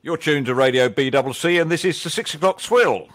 You're tuned to Radio BCC, and this is the six o'clock swill.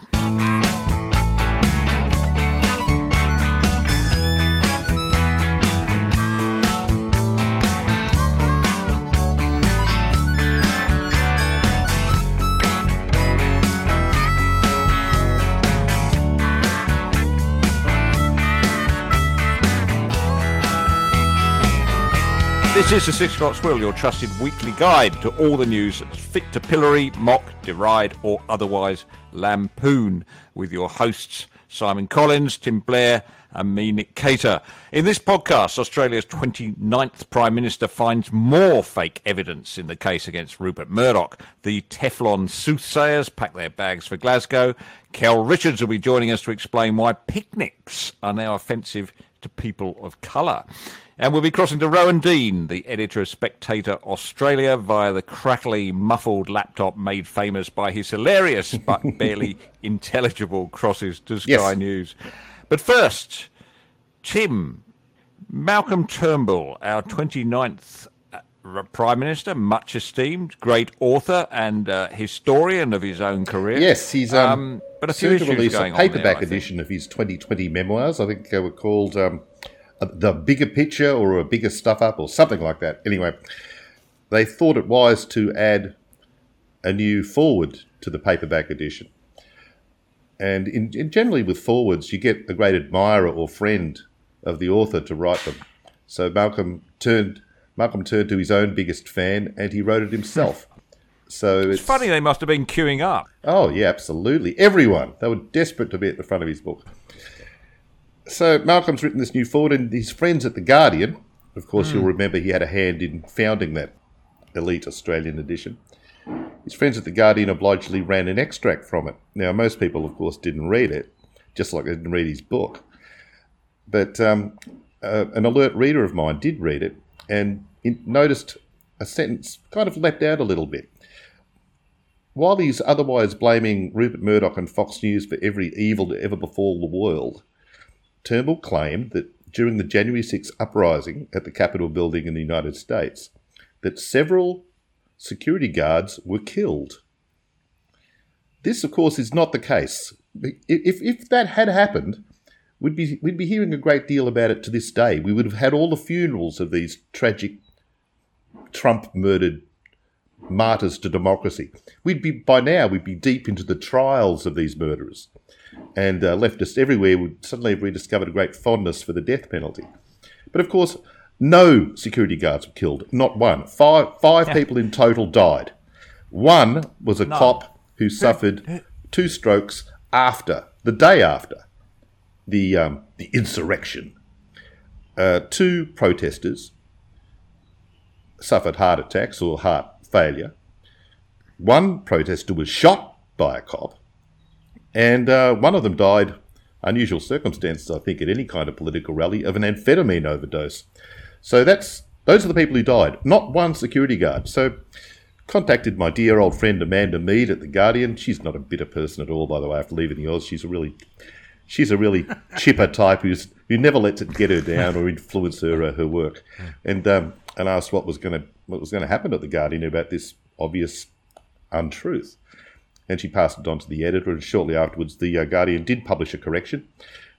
Is the Six O'Clock Swill, your trusted weekly guide to all the news that's fit to pillory, mock, deride, or otherwise lampoon, with your hosts Simon Collins, Tim Blair, and me, Nick Cater. In this podcast, Australia's 29th Prime Minister finds more fake evidence in the case against Rupert Murdoch. The Teflon soothsayers pack their bags for Glasgow. Kel Richards will be joining us to explain why picnics are now offensive to people of colour. And we'll be crossing to Rowan Dean, the editor of Spectator Australia, via the crackly, muffled laptop made famous by his hilarious but barely intelligible crosses to Sky yes. News. But first, Tim, Malcolm Turnbull, our 29th uh, Prime Minister, much esteemed, great author and uh, historian of his own career. Yes, he's um, um, but a few issues to release a paperback there, edition of his 2020 memoirs. I think they were called um, the bigger picture or a bigger stuff up or something like that. Anyway, they thought it wise to add a new forward to the paperback edition. And in, in generally with forwards, you get a great admirer or friend of the author to write them. So Malcolm turned Malcolm turned to his own biggest fan and he wrote it himself. So it's, it's, funny they must have been queuing up. Oh yeah, absolutely. Everyone. They were desperate to be at the front of his book so Malcolm's written this new forward, and his friends at the Guardian, of course, mm. you'll remember he had a hand in founding that elite Australian edition. His friends at the Guardian obligingly ran an extract from it. Now, most people, of course, didn't read it, just like they didn't read his book. But um, uh, an alert reader of mine did read it and noticed a sentence kind of leapt out a little bit. While he's otherwise blaming Rupert Murdoch and Fox News for every evil to ever befall the world, Turnbull claimed that during the January 6 uprising at the Capitol building in the United States, that several security guards were killed. This, of course, is not the case. If, if that had happened, we'd be, we'd be hearing a great deal about it to this day. We would have had all the funerals of these tragic Trump murdered martyrs to democracy. We'd be, by now, we'd be deep into the trials of these murderers and uh, leftists everywhere would suddenly have rediscovered a great fondness for the death penalty. But of course, no security guards were killed, not one. Five, five yeah. people in total died. One was a no. cop who suffered two strokes after, the day after, the, um, the insurrection. Uh, two protesters suffered heart attacks or heart failure. One protester was shot by a cop and uh, one of them died, unusual circumstances, I think, at any kind of political rally, of an amphetamine overdose. So that's those are the people who died, not one security guard. So contacted my dear old friend Amanda Mead at the Guardian. She's not a bitter person at all, by the way. After leaving the Oz, she's a really she's a really chipper type who's who never lets it get her down or influence her uh, her work. And um, and asked what was going to what was going to happen at the Guardian about this obvious untruth and she passed it on to the editor. And shortly afterwards, the uh, Guardian did publish a correction.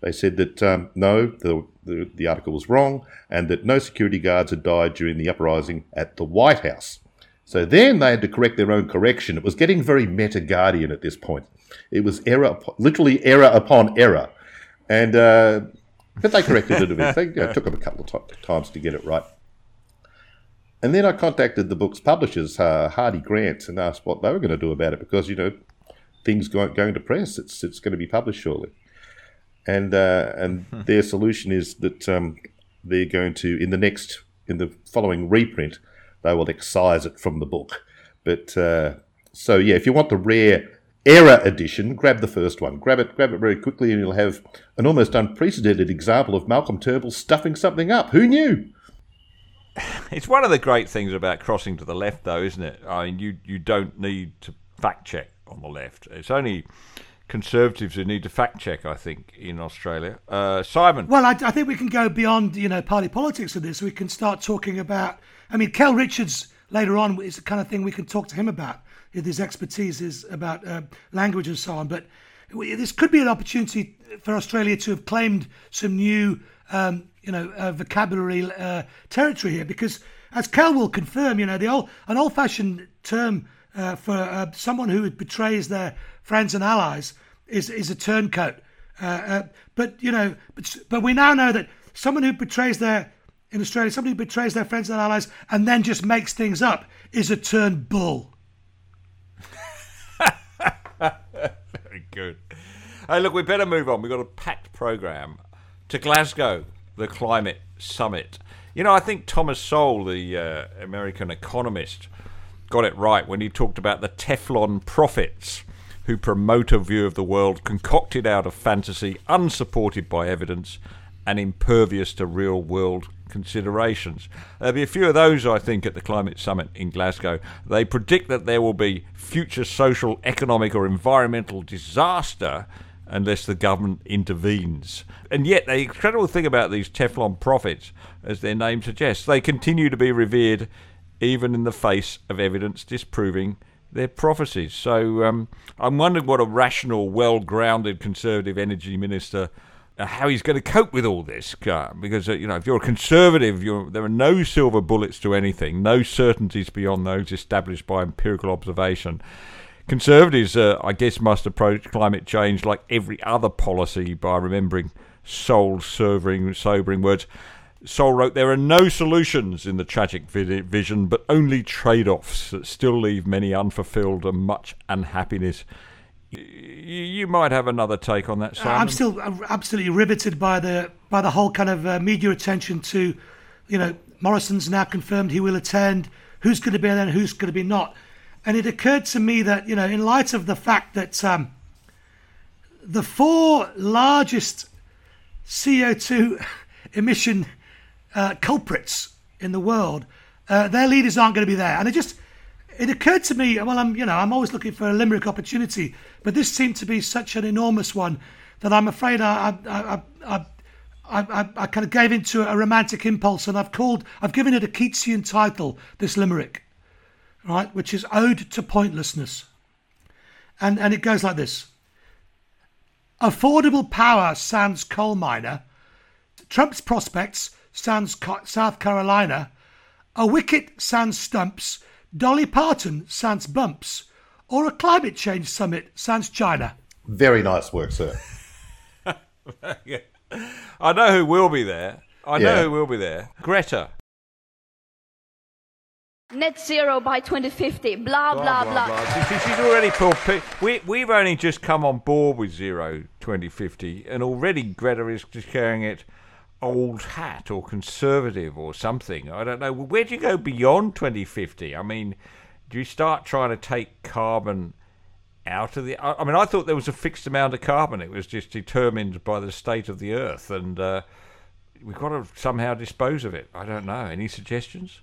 They said that um, no, the, the, the article was wrong, and that no security guards had died during the uprising at the White House. So then they had to correct their own correction. It was getting very meta Guardian at this point. It was error, literally error upon error, and uh, but they corrected it a bit. They you know, took them a couple of t- times to get it right. And then I contacted the book's publishers, uh, Hardie Grant, and asked what they were going to do about it because, you know, things going, going to press. It's, it's going to be published shortly. And, uh, and hmm. their solution is that um, they're going to, in the next, in the following reprint, they will excise it from the book. But uh, so, yeah, if you want the rare error edition, grab the first one. Grab it, grab it very quickly, and you'll have an almost unprecedented example of Malcolm Turnbull stuffing something up. Who knew? It's one of the great things about crossing to the left, though, isn't it? I mean, you you don't need to fact check on the left. It's only conservatives who need to fact check, I think, in Australia. Uh, Simon. Well, I, I, think we can go beyond, you know, party politics of this. We can start talking about. I mean, Kel Richards later on is the kind of thing we can talk to him about. his expertise is about uh, language and so on. But this could be an opportunity for Australia to have claimed some new, um, you know, uh, vocabulary uh, territory here, because as Kel will confirm, you know, the old an old-fashioned term uh, for uh, someone who betrays their friends and allies is is a turncoat. Uh, uh, but you know, but, but we now know that someone who betrays their in Australia, somebody who betrays their friends and allies and then just makes things up is a turnbull. Very good. Hey, look, we better move on. We've got a packed programme to Glasgow, the climate summit. You know, I think Thomas Sowell, the uh, American economist, got it right when he talked about the Teflon prophets who promote a view of the world concocted out of fantasy, unsupported by evidence, and impervious to real world considerations. There'll be a few of those, I think, at the climate summit in Glasgow. They predict that there will be future social, economic, or environmental disaster unless the government intervenes. And yet, the incredible thing about these Teflon prophets, as their name suggests, they continue to be revered even in the face of evidence disproving their prophecies. So um, I'm wondering what a rational, well grounded Conservative energy minister. Uh, how he's going to cope with all this, because uh, you know if you're a conservative, you're, there are no silver bullets to anything, no certainties beyond those established by empirical observation. Conservatives, uh, I guess, must approach climate change like every other policy by remembering Sowell's sobering, sobering words. Sowell wrote, There are no solutions in the tragic vision, but only trade offs that still leave many unfulfilled and much unhappiness. You, might have another take on that, Simon. I'm still absolutely riveted by the by the whole kind of uh, media attention to, you know, Morrison's now confirmed he will attend. Who's going to be there and who's going to be not? And it occurred to me that, you know, in light of the fact that um, the four largest CO2 emission uh, culprits in the world, uh, their leaders aren't going to be there. And it just, it occurred to me, well, I'm, you know, I'm always looking for a limerick opportunity, but this seemed to be such an enormous one that I'm afraid I, I, I, I I, I, I, kind of gave into a romantic impulse and I've called, I've given it a Keatsian title, this limerick right, which is Ode to Pointlessness. And, and it goes like this Affordable power sans coal miner. Trump's prospects sans South Carolina. A wicket sans stumps. Dolly Parton sans bumps. Or a climate change summit sans China. Very nice work, sir. I know who will be there. I know yeah. who will be there. Greta net zero by 2050, blah, blah, blah. blah. blah. She's already pulled. We, we've only just come on board with zero 2050, and already Greta is declaring it old hat or conservative or something. I don't know. Where do you go beyond 2050? I mean, do you start trying to take carbon out of the. I mean, I thought there was a fixed amount of carbon, it was just determined by the state of the earth, and. Uh, we've got to somehow dispose of it. I don't know. Any suggestions?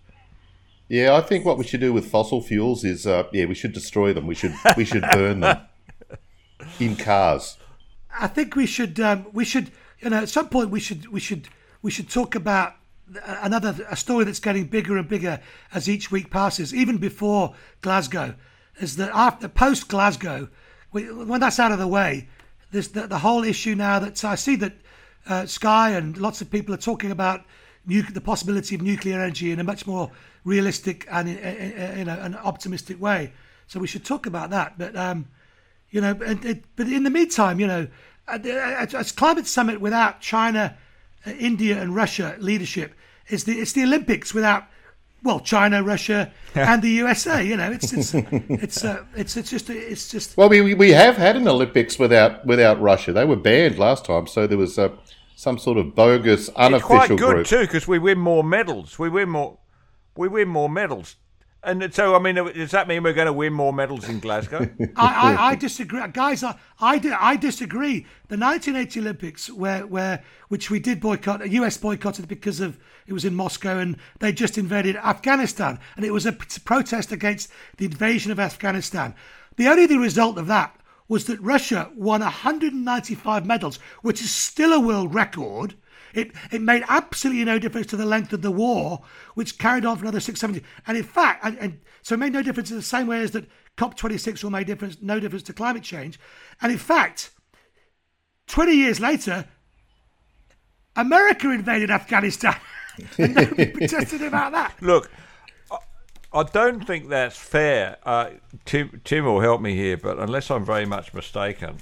Yeah, I think what we should do with fossil fuels is, uh, yeah, we should destroy them. We should we should burn them in cars. I think we should um, we should you know at some point we should we should we should talk about another a story that's getting bigger and bigger as each week passes. Even before Glasgow, is that after post Glasgow, when that's out of the way, there's the, the whole issue now that I see that uh, Sky and lots of people are talking about nu- the possibility of nuclear energy in a much more realistic and in a, an optimistic way. So we should talk about that. But um, you know, it, but in the meantime, you know, as climate summit without China, uh, India, and Russia leadership is the it's the Olympics without well China, Russia, and the USA. You know, it's it's it's uh, it's it's just it's just. Well, we we have had an Olympics without without Russia. They were banned last time, so there was. Uh, some sort of bogus unofficial it's quite good group. too because we win more medals. We win more. We win more medals. And so, I mean, does that mean we're going to win more medals in Glasgow? I, I, I, disagree, guys. I, I, I, disagree. The 1980 Olympics, where, where, which we did boycott, the US boycotted because of it was in Moscow, and they just invaded Afghanistan, and it was a protest against the invasion of Afghanistan. The only the result of that was that Russia won 195 medals, which is still a world record. It, it made absolutely no difference to the length of the war, which carried on for another 670. And in fact, and, and so it made no difference in the same way as that COP26 will make difference, no difference to climate change. And in fact, 20 years later, America invaded Afghanistan. and nobody protested about that. Look, I- don't think that's fair. Uh, Tim, Tim will help me here, but unless I'm very much mistaken,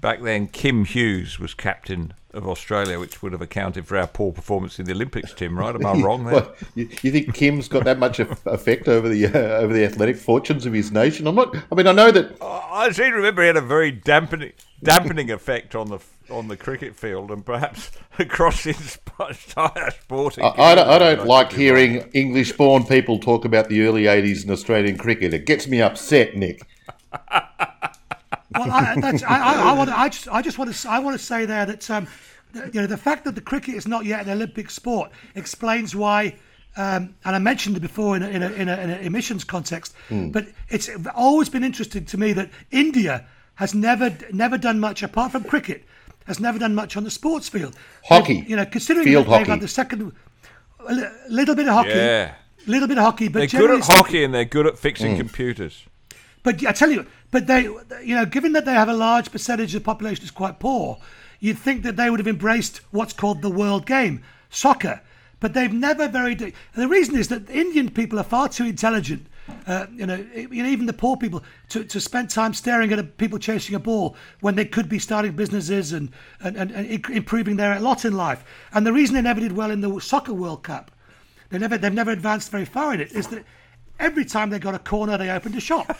back then Kim Hughes was captain of Australia, which would have accounted for our poor performance in the Olympics. Tim, right? Am I wrong there? What, you, you think Kim's got that much effect over the uh, over the athletic fortunes of his nation? I'm not. I mean, I know that I seem to remember he had a very dampening dampening effect on the on the cricket field and perhaps across entire sporting. I, I don't, I don't like hearing English-born people talk about the early '80s in Australian cricket. It gets me upset, Nick. Well, I, that's, I, I, I, want to, I just, I just want to, I want to say there that, um, th- you know, the fact that the cricket is not yet an Olympic sport explains why. Um, and I mentioned it before in a, in a, in a, in a emissions context, but it's always been interesting to me that India has never, never done much apart from cricket, has never done much on the sports field. Hockey. you know, considering Field that they've hockey. had the second, a little bit of hockey, Yeah. little bit of hockey, but They're good generally at speaking- hockey and they're good at fixing computers. but I tell you, but they, you know, given that they have a large percentage of the population is quite poor, you'd think that they would have embraced what's called the world game, soccer. But they've never very. The reason is that Indian people are far too intelligent. Uh, you know, you know, even the poor people to, to spend time staring at a, people chasing a ball when they could be starting businesses and, and, and, and improving their lot in life. And the reason they never did well in the soccer World Cup, they never they've never advanced very far in it, is that every time they got a corner, they opened a shop.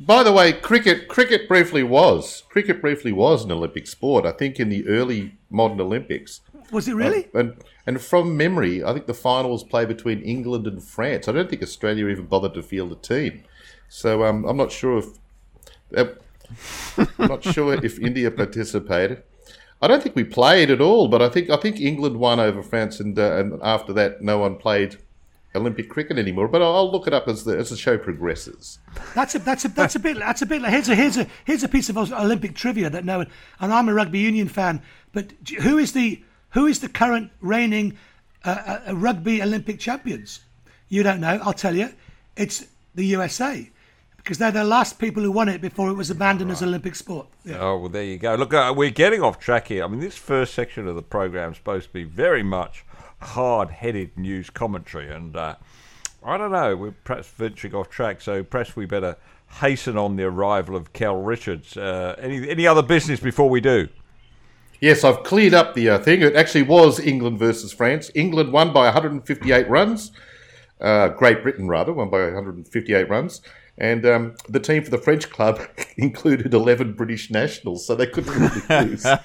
By the way, cricket cricket briefly was cricket briefly was an Olympic sport. I think in the early modern Olympics. Was it really? And and from memory, I think the final was played between England and France. I don't think Australia even bothered to field a team. So um, I'm not sure if uh, I'm not sure if India participated. I don't think we played at all, but I think I think England won over France, and uh, and after that, no one played Olympic cricket anymore. But I'll, look it up as the as the show progresses. That's a that's a that's a bit that's a bit like here's a here's a here's a piece of Olympic trivia that no one and I'm a rugby union fan, but who is the who is the current reigning uh, uh, rugby Olympic champions? You don't know. I'll tell you. It's the USA because they're the last people who won it before it was abandoned as Olympic sport. Yeah. Oh well, there you go. Look, uh, we're getting off track here. I mean, this first section of the program is supposed to be very much hard-headed news commentary, and uh, I don't know. We're perhaps venturing off track, so perhaps we better hasten on the arrival of Kel Richards. Uh, any any other business before we do? Yes, I've cleared up the uh, thing. It actually was England versus France. England won by 158 runs. Uh, Great Britain, rather, won by 158 runs. And um, the team for the French club included 11 British nationals, so they couldn't really lose.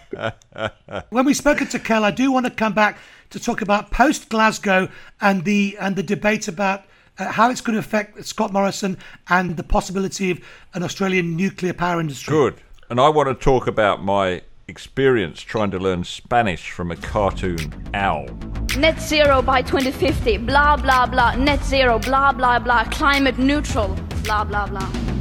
When we spoke spoken to Kel, I do want to come back to talk about post Glasgow and the and the debate about uh, how it's going to affect Scott Morrison and the possibility of an Australian nuclear power industry. Good. And I want to talk about my experience trying to learn Spanish from a cartoon owl. Net zero by 2050. Blah, blah, blah. Net zero. Blah, blah, blah. Climate neutral. Blah, blah, blah.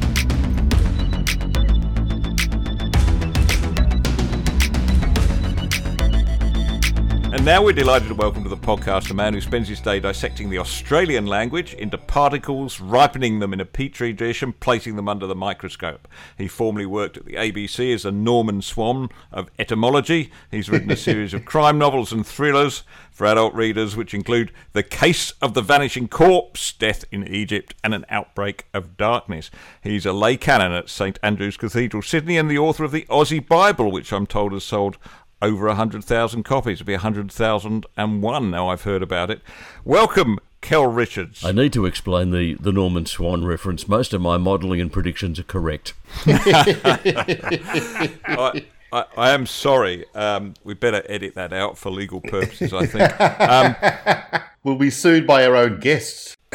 And now we're delighted to welcome to the podcast a man who spends his day dissecting the Australian language into particles, ripening them in a petri dish, and placing them under the microscope. He formerly worked at the ABC as a Norman Swan of etymology. He's written a series of crime novels and thrillers for adult readers, which include The Case of the Vanishing Corpse, Death in Egypt, and An Outbreak of Darkness. He's a lay canon at St Andrew's Cathedral, Sydney, and the author of the Aussie Bible, which I'm told has sold over 100,000 copies. It'll be 100,001 now I've heard about it. Welcome, Kel Richards. I need to explain the, the Norman Swan reference. Most of my modelling and predictions are correct. I, I, I am sorry. Um, we better edit that out for legal purposes, I think. Um, We'll be sued by our own guests.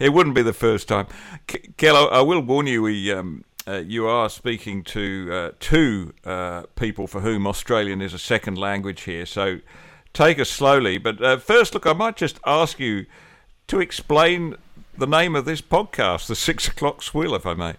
it wouldn't be the first time. K- Kel, I, I will warn you, we, um, uh, you are speaking to uh, two uh, people for whom Australian is a second language here, so take us slowly. But uh, first, look, I might just ask you to explain the name of this podcast, The Six O'Clock Swill, if I may.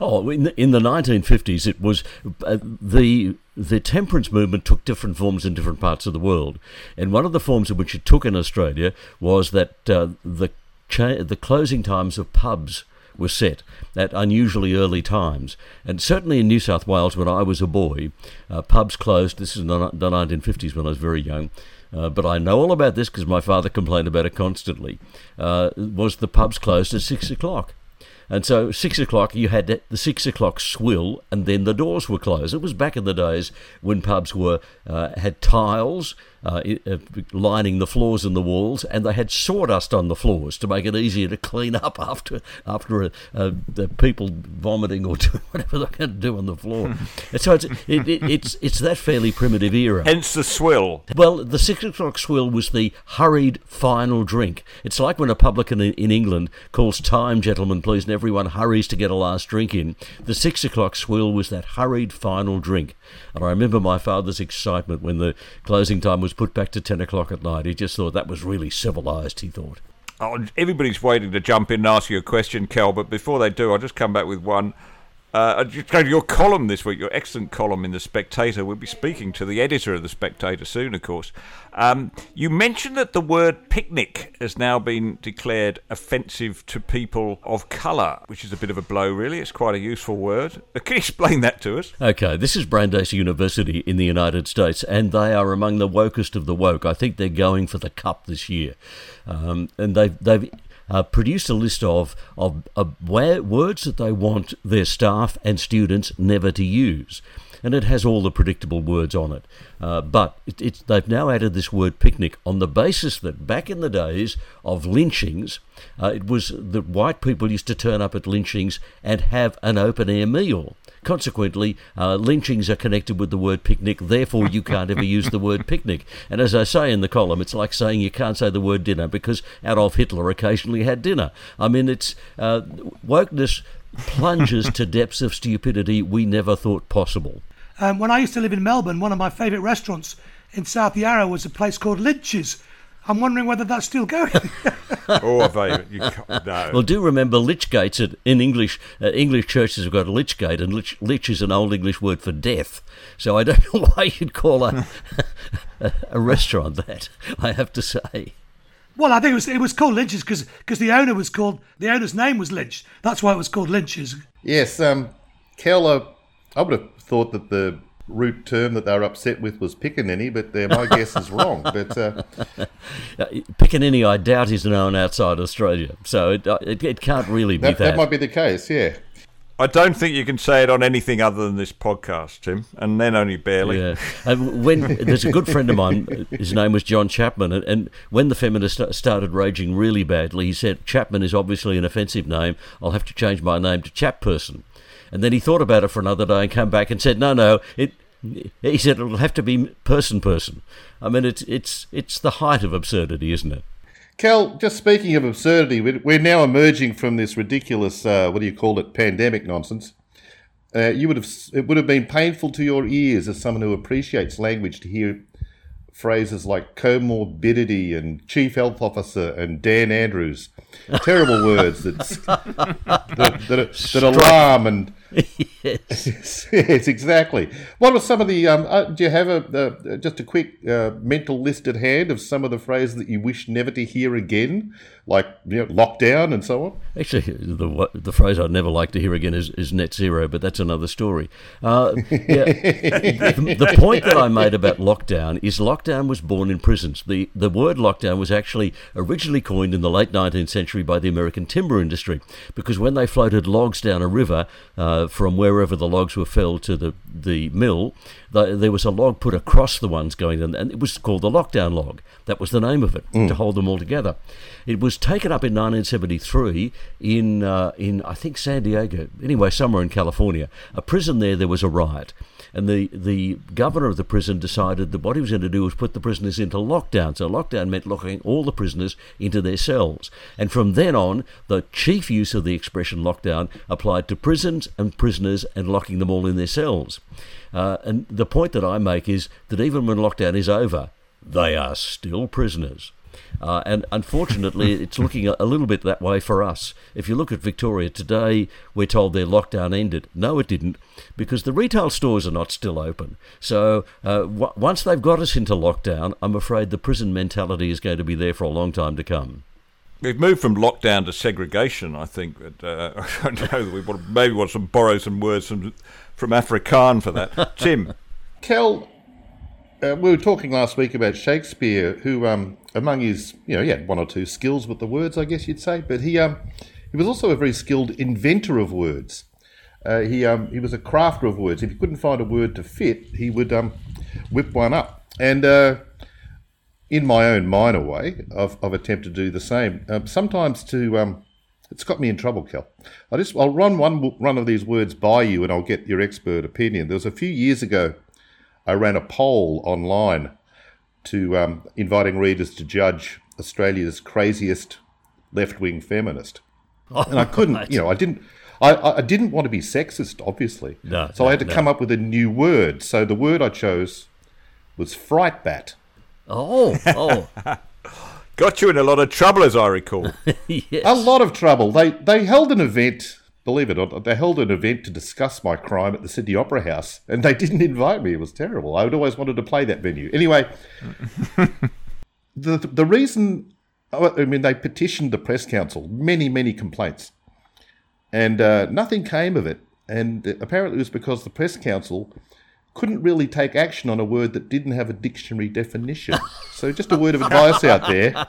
Oh, in the, in the 1950s, it was uh, the the temperance movement took different forms in different parts of the world, and one of the forms in which it took in Australia was that the cha- the closing times of pubs were set at unusually early times. And certainly in New South Wales, when I was a boy, uh, pubs closed. This is the, the 1950s when I was very young. Uh, but I know all about this because my father complained about it constantly. Uh, was the pubs closed at six o'clock? And so six o'clock, you had the six o'clock swill, and then the doors were closed. It was back in the days when pubs were uh, had tiles uh, uh, lining the floors and the walls, and they had sawdust on the floors to make it easier to clean up after after a, a, the people vomiting or doing whatever they're going to do on the floor. and so it's it, it, it's it's that fairly primitive era. Hence the swill. Well, the six o'clock swill was the hurried final drink. It's like when a publican in, in England calls time, gentlemen, please, and everyone hurries to get a last drink in. The six o'clock swill was that hurried final drink. And I remember my father's excitement when the closing time was put back to 10 o'clock at night. He just thought that was really civilised, he thought. Oh, everybody's waiting to jump in and ask you a question, Kel, but before they do, I'll just come back with one. Uh, go your column this week, your excellent column in The Spectator. We'll be speaking to the editor of The Spectator soon, of course. Um, you mentioned that the word picnic has now been declared offensive to people of colour, which is a bit of a blow, really. It's quite a useful word. Uh, can you explain that to us? Okay, this is Brandeis University in the United States, and they are among the wokest of the woke. I think they're going for the cup this year. Um, and they've, they've uh, produced a list of, of, of words that they want their staff and students never to use. And it has all the predictable words on it. Uh, but it, they've now added this word picnic on the basis that back in the days of lynchings, uh, it was that white people used to turn up at lynchings and have an open air meal. Consequently, uh, lynchings are connected with the word picnic, therefore, you can't ever use the word picnic. And as I say in the column, it's like saying you can't say the word dinner because Adolf Hitler occasionally had dinner. I mean, it's uh, wokeness plunges to depths of stupidity we never thought possible. Um, when I used to live in Melbourne, one of my favourite restaurants in South Yarra was a place called Lynch's. I'm wondering whether that's still going. oh, I you no. Well, do remember lich gates in English. Uh, English churches have got a lich gate, and lich, lich, is an old English word for death. So I don't know why you'd call a, a, a restaurant that. I have to say. Well, I think it was it was called Lynch's because because the owner was called the owner's name was Lynch. That's why it was called Lynch's. Yes, um, Keller. I would have thought that the root term that they were upset with was pickaninny, but uh, my guess is wrong. But uh, pickaninny, I doubt is known outside Australia, so it, uh, it, it can't really be that, that. That might be the case, yeah. I don't think you can say it on anything other than this podcast, Tim, and then only barely. Yeah. And when there's a good friend of mine, his name was John Chapman, and, and when the feminists started raging really badly, he said Chapman is obviously an offensive name. I'll have to change my name to Chap Person. And then he thought about it for another day and came back and said, no, no, it. He said it'll have to be person person. I mean, it's it's it's the height of absurdity, isn't it? Kel, just speaking of absurdity, we're now emerging from this ridiculous, uh, what do you call it, pandemic nonsense. Uh, you would have it would have been painful to your ears as someone who appreciates language to hear phrases like comorbidity and chief health officer and Dan Andrews, terrible words that that, that, that alarm and yes. yes, exactly. What are some of the? Um, uh, do you have a uh, just a quick uh, mental list at hand of some of the phrases that you wish never to hear again, like you know, lockdown and so on? Actually, the the phrase I'd never like to hear again is, is net zero, but that's another story. Uh, yeah, the, point that I made about lockdown is lockdown was born in prisons. the The word lockdown was actually originally coined in the late 19th century by the American timber industry, because when they floated logs down a river. Uh, from wherever the logs were felled to the, the mill, the, there was a log put across the ones going in, and it was called the lockdown log. That was the name of it, mm. to hold them all together. It was taken up in 1973 in, uh, in, I think, San Diego, anyway, somewhere in California. A prison there, there was a riot and the, the governor of the prison decided that what he was going to do was put the prisoners into lockdown. So lockdown meant locking all the prisoners into their cells. And from then on, the chief use of the expression lockdown applied to prisons and prisoners and locking them all in their cells. Uh, and the point that I make is that even when lockdown is over, they are still prisoners. Uh, and unfortunately, it's looking a, a, little bit that way for us. If you look at Victoria today, we're told their lockdown ended. No, it didn't, because the retail stores are not still open. So uh, w- once they've got us into lockdown, I'm afraid the prison mentality is going to be there for a long time to come. We've moved from lockdown to segregation. I think that uh, I don't know that we want maybe want to borrow some words from from Afrikaans for that. Tim, Kel, uh, we were talking last week about Shakespeare, who, um, among his, you know, he had one or two skills with the words, I guess you'd say, but he, um, he was also a very skilled inventor of words. Uh, he, um, he was a crafter of words. If he couldn't find a word to fit, he would um, whip one up. And uh, in my own minor way, I've, I've attempted to do the same. Um, sometimes to, um, it's got me in trouble, Kel. I just, I'll run one run of these words by you, and I'll get your expert opinion. There was a few years ago, I ran a poll online to um, inviting readers to judge Australia's craziest left-wing feminist, and I couldn't. You know, I didn't. I, I didn't want to be sexist, obviously. No, so I had to no, come up with a new word. So the word I chose was fright bat. Oh, oh, got you in a lot of trouble, as I recall. yes. A lot of trouble. They they held an event. Believe it or not, they held an event to discuss my crime at the Sydney Opera House, and they didn't invite me. It was terrible. I would always wanted to play that venue. Anyway, the the reason I mean they petitioned the press council, many many complaints, and uh, nothing came of it. And apparently, it was because the press council couldn't really take action on a word that didn't have a dictionary definition. So, just a word of advice out there,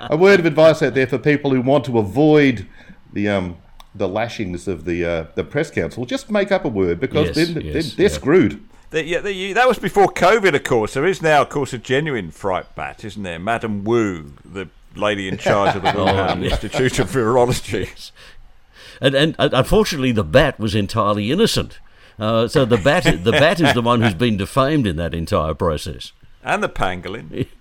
a word of advice out there for people who want to avoid the um the lashings of the uh, the press council. Just make up a word because Yes, then yes, they're, they're yeah. screwed. The- yeah, the- that was before COVID, of course. There is now, of course, a genuine fright bat, isn't there? Madam Wu, the lady in charge of the Wuhan Institute of Virology. and, and uh, unfortunately, the bat was entirely innocent. Uh, so the bat, the bat is the one who's been defamed in that entire process. And the pangolin.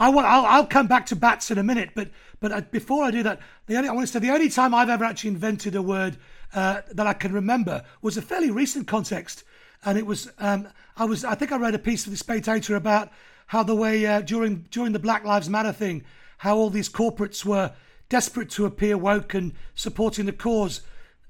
I will, I'll, I'll come back to bats in a minute, but but uh, before I do that, the only, I want to say the only time I've ever actually invented a word uh, that I can remember was a fairly recent context, and it was um, I was I think I read a piece of the Spectator about how the way uh, during during the Black Lives Matter thing, how all these corporates were desperate to appear woke and supporting the cause,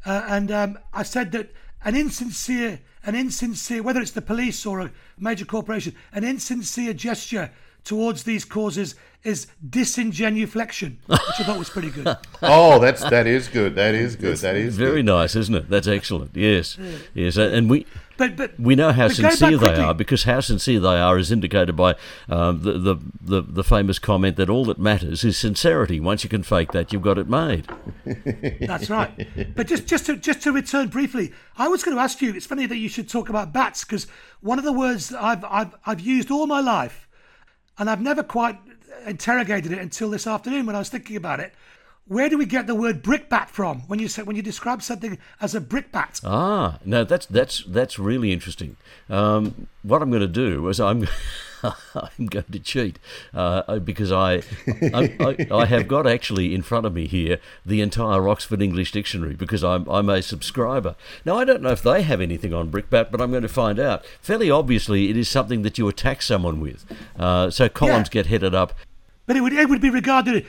uh, and um, I said that an insincere, an insincere, whether it's the police or a major corporation, an insincere gesture towards these causes is disingenuflection, which I thought was pretty good. Oh, that's that is good. That is good. That is Very good. nice, isn't it? That's excellent. Yes, yes, and and we. But but We know how but sincere they quickly- are because how sincere they are is indicated by um, the, the, the, the famous comment that all that matters is sincerity. Once you can fake that, you've got it made. That's right. But just just to just to return briefly, I was going to ask you. It's funny that you should talk about bats because one of the words that I've I've I've used all my life, and I've never quite interrogated it until this afternoon when I was thinking about it. Where do we get the word brickbat from? When you say when you describe something as a brickbat, Ah, no, that's that's that's really interesting. Um, what I'm going to do is I'm I'm going to cheat uh, because I, I, I I have got actually in front of me here the entire Oxford English Dictionary because I'm I'm a subscriber. Now I don't know if they have anything on brickbat, but I'm going to find out. Fairly obviously, it is something that you attack someone with. Uh, so columns Yeah. get headed up. but it would it would be regarded it,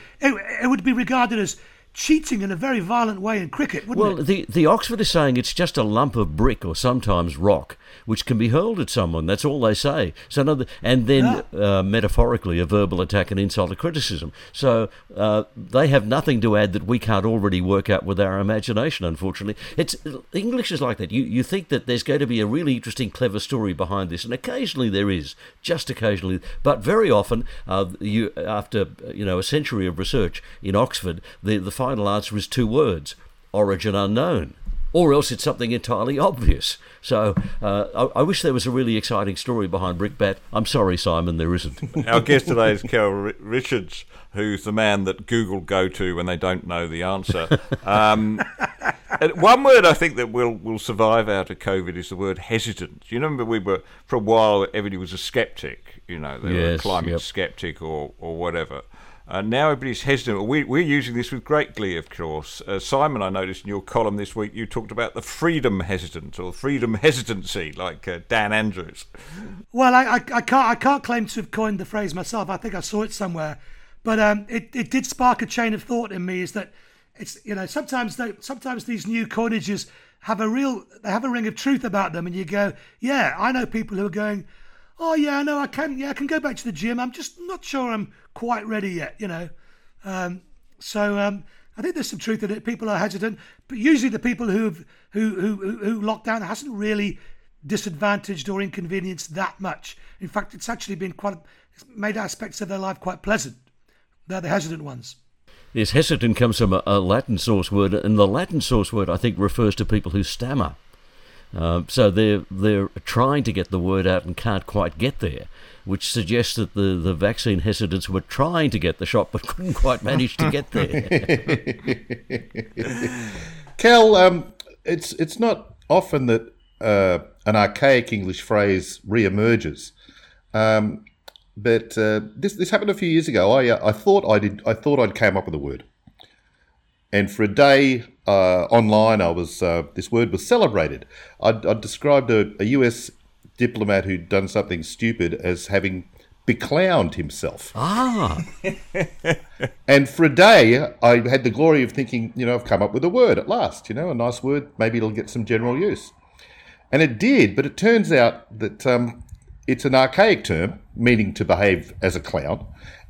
it would be regarded as cheating in a very violent way in cricket, wouldn't Well, it? the, the Oxford is saying it's just a lump of brick or sometimes rock, which can be hurled at someone. That's all they say. So, no, and then uh, metaphorically, a verbal attack, an insult, a criticism. So uh, they have nothing to add that we can't already work out with our imagination. Unfortunately, it's English is like that. You you think that there's going to be a really interesting, clever story behind this, and occasionally there is, just occasionally. But very often, uh, you after you know a century of research in Oxford, the the final answer is two words: origin unknown. Or else it's something entirely obvious. So uh, I, I wish there was a really exciting story behind Brickbat. I'm sorry, Simon, there isn't. Our guest today is Carol Richards, who's the man that Google go to when they don't know the answer. Um, one word I think that will, will survive out of COVID is the word hesitant. You remember we were, for a while, everybody was a skeptic, you know, they were a climate yep. skeptic or, or whatever. Uh, now everybody's hesitant. We, we're using this with great glee, of course. Uh, Simon, I noticed in your column this week you talked about the freedom hesitant or freedom hesitancy, like uh, Dan Andrews. Well, I, I, I can't I can't claim to have coined the phrase myself. I think I saw it somewhere, but um, it, it did spark a chain of thought in me. Is that it's you know sometimes they, sometimes these new coinages have a real they have a ring of truth about them, and you go, yeah, I know people who are going, oh yeah, no, I can yeah I can go back to the gym. I'm just not sure I'm quite ready yet, you know. Um, So um, I think there's some truth in it. People are hesitant, but usually the people who've who who who, lockdown hasn't really disadvantaged or inconvenienced that much. In fact, it's actually been quite made aspects of their life quite pleasant. They're the hesitant ones. Yes, hesitant comes from a, a Latin source word, and the Latin source word I think refers to people who stammer. Uh, so they're they're trying to get the word out and can't quite get there, which suggests that the, the vaccine hesitants were trying to get the shot but couldn't quite manage to get there. Kel, um, it's it's not often that uh, an archaic English phrase re-emerges. Um, but uh, this this happened a few years ago. I uh, I thought I did I thought I'd came up with a word, and for a day uh, online, I was uh, this word was celebrated. I'd, I'd described a, a, U.S. diplomat who'd done something stupid as having beclowned himself. Ah, and for a day, I had the glory of thinking, you know, I've come up with a word at last. You know, a nice word. Maybe it'll get some general use. And it did, but it turns out that um, it's an archaic term meaning to behave as a clown.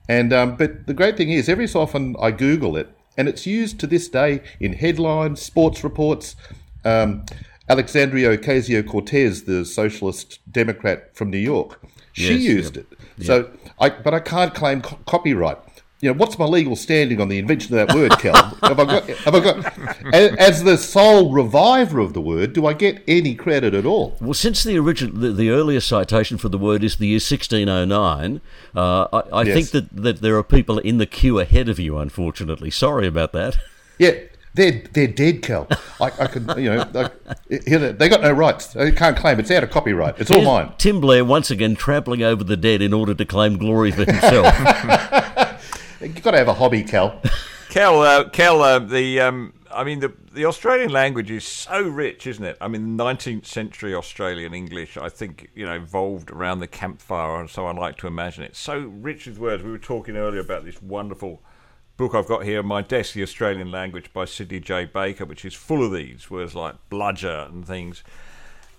And um, but the great thing is, every so often I Google it, and it's used to this day in headlines, sports reports. Um, Alexandria Ocasio Cortez, the socialist Democrat from New York, she Yes, used it. So, I but I can't claim co- copyright. You know, what's my legal standing on the invention of that word, Kel? have I got? Have I got? As, as the sole reviver of the word, do I get any credit at all? well, since the original, the, the earliest citation for the word is the year 1609, uh, I, I Yes. think that, that there are people in the queue ahead of you. Unfortunately, sorry about that. Yeah, they're they're dead, Kel. I, I can, you know, know, they got no rights. They can't claim. It's out of copyright. It's all Here's mine. Tim Blair once again trampling over the dead in order to claim glory for himself. You've got to have a hobby, Kel. Kel, uh, Kel, uh, the um, I mean the the Australian language is so rich, isn't it? I mean, 19th century Australian English, I think you know, evolved around the campfire, and so I like to imagine it. So rich with words. We were talking earlier about this wonderful book I've got here on my desk, The Australian Language by Sidney J. Baker, which is full of these words like bludger and things.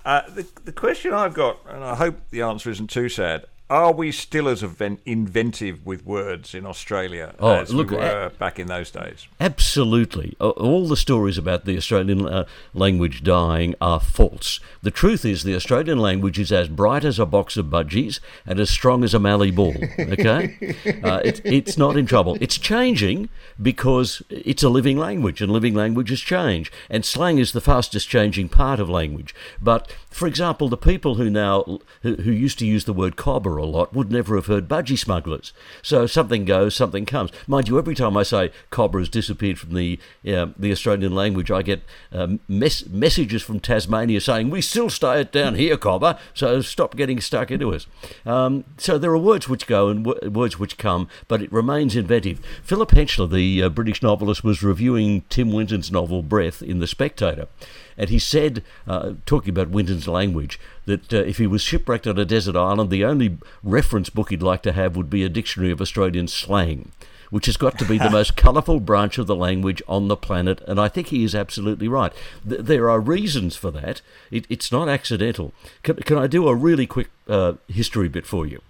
Uh, the, the question I've got, and I hope the answer isn't too sad, are we still as inventive with words in Australia Oh, as look, we were back in those days? Absolutely. All the stories about the Australian uh, language dying are false. The truth is, the Australian language is as bright as a box of budgies and as strong as a mallee bull. Okay? uh, it, it's not in trouble. It's changing because it's a living language, and living languages change. And slang is the fastest changing part of language. But, for example, the people who now who, who used to use the word cobber a lot would never have heard budgie smugglers. So something goes, something comes. Mind you, every time I say cobber has disappeared from the uh, the Australian language, I get um, mes- messages from Tasmania saying we still stay it down here, cobber. So stop getting stuck into us. Um, so there are words which go and w- words which come, but it remains inventive. Philip Hensher, the uh, British novelist, was reviewing Tim Winton's novel Breath in The Spectator. And he said, uh, talking about Winton's language, that uh, if he was shipwrecked on a desert island, the only reference book he'd like to have would be a dictionary of Australian slang, which has got to be the most colourful branch of the language on the planet. And I think he is absolutely right. Th- there are reasons for that. It, it's not accidental. Can, can I do a really quick uh, history bit for you?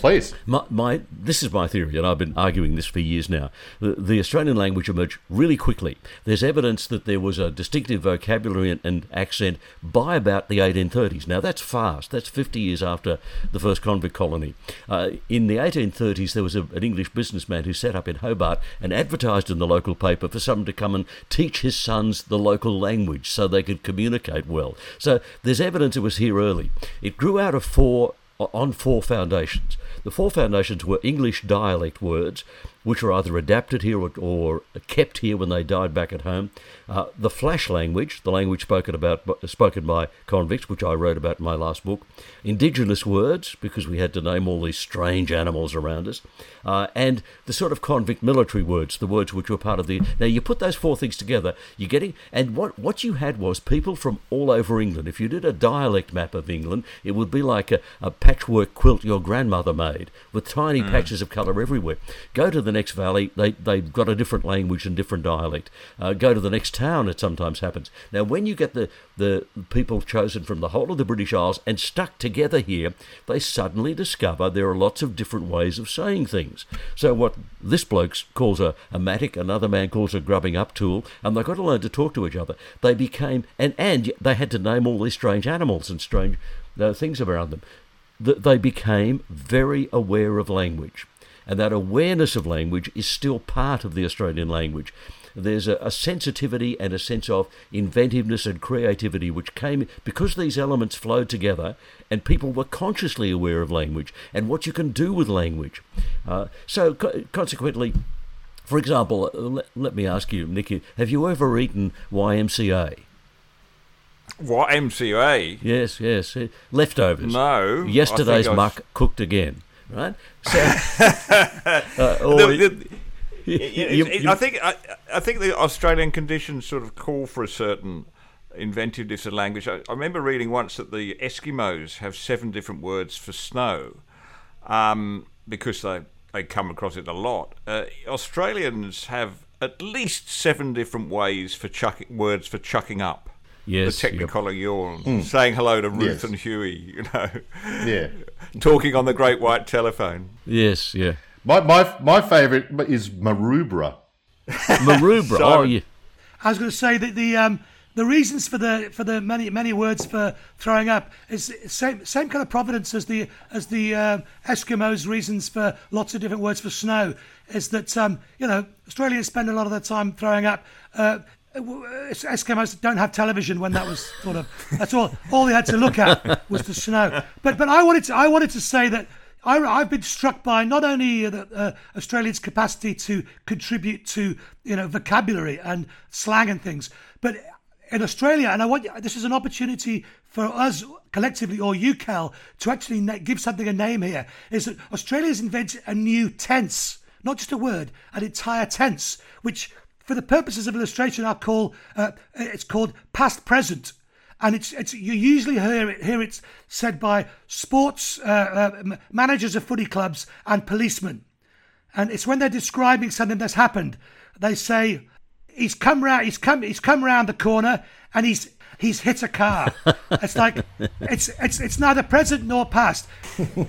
Please. My, my, this is my theory, and I've been arguing this for years now. The, the Australian language emerged really quickly. There's evidence that there was a distinctive vocabulary and, and accent by about the 1830s. Now, that's fast. That's 50 years after the first convict colony. Uh, in the 1830s, there was a, an English businessman who set up in Hobart and advertised in the local paper for someone to come and teach his sons the local language so they could communicate well. So there's evidence it was here early. It grew out of four on four foundations. The four foundations were English dialect words, which were either adapted here or, or kept here when they died back at home. Uh, the flash language, the language spoken about spoken by convicts, which I wrote about in my last book. Indigenous words, because we had to name all these strange animals around us, uh, and the sort of convict military words, the words which were part of the. Now you put those four things together, you're getting, and what what you had was people from all over England. If you did a dialect map of England, it would be like a, a patchwork quilt your grandmother made with tiny patches of colour everywhere. Go to the the next valley, they, they've got a different language and different dialect. Uh, go to the next town, it sometimes happens. Now, when you get the, the people chosen from the whole of the British Isles and stuck together here, they suddenly discover there are lots of different ways of saying things. So, what this bloke calls a, a mattock, another man calls a grubbing up tool, and they've got to learn to talk to each other. They became, and, and they had to name all these strange animals and strange uh, things around them. They became very aware of language. And that awareness of language is still part of the Australian language. There's a, a, sensitivity and a sense of inventiveness and creativity which came because these elements flowed together and people were consciously aware of language and what you can do with language. Uh, so, co- consequently, for example, uh, let, let me ask you, Nicky, have you ever eaten YMCA? What MCA? Yes, yes. Leftovers. No. Yesterday's muck cooked again right? So, uh, or, the, the, you, you, I think I, I, think the Australian conditions sort of call for a certain inventiveness of language. I, I, remember reading once that the Eskimos have seven different words for snow, um, because they they come across it a lot. Uh, Australians have at least seven different ways for chucking words for chucking up yes, the Technicolor yep. yawn, mm. saying hello to Ruth yes. and Huey, you know, yeah, talking on the Great White Telephone. Yes, yeah. My my my favourite is Maroubra. Maroubra. oh, yeah. I was going to say that the um, the reasons for the for the many many words for throwing up is same same kind of providence as the as the uh, Eskimos' reasons for lots of different words for snow. Is that um, you know Australians spend a lot of their time throwing up. Uh, Uh, uh, Eskimos don't have television when that was sort of that's all all they had to look at was the snow. But but I wanted to I wanted to say that I, have been struck by not only uh, the, uh, Australians' capacity to contribute to you know vocabulary and slang and things, but in Australia, and I want this is an opportunity for us collectively or you, Kel, to actually give something a name here. Is that Australia's invented a new tense, not just a word, an entire tense, which for the purposes of illustration, I call uh, it's called past present, and it's it's you usually hear it hear it's said by sports uh, uh, managers of footy clubs and policemen, and it's when they're describing something that's happened, they say he's come round he's come he's come round the corner and he's he's hit a car. It's like it's it's it's neither present nor past.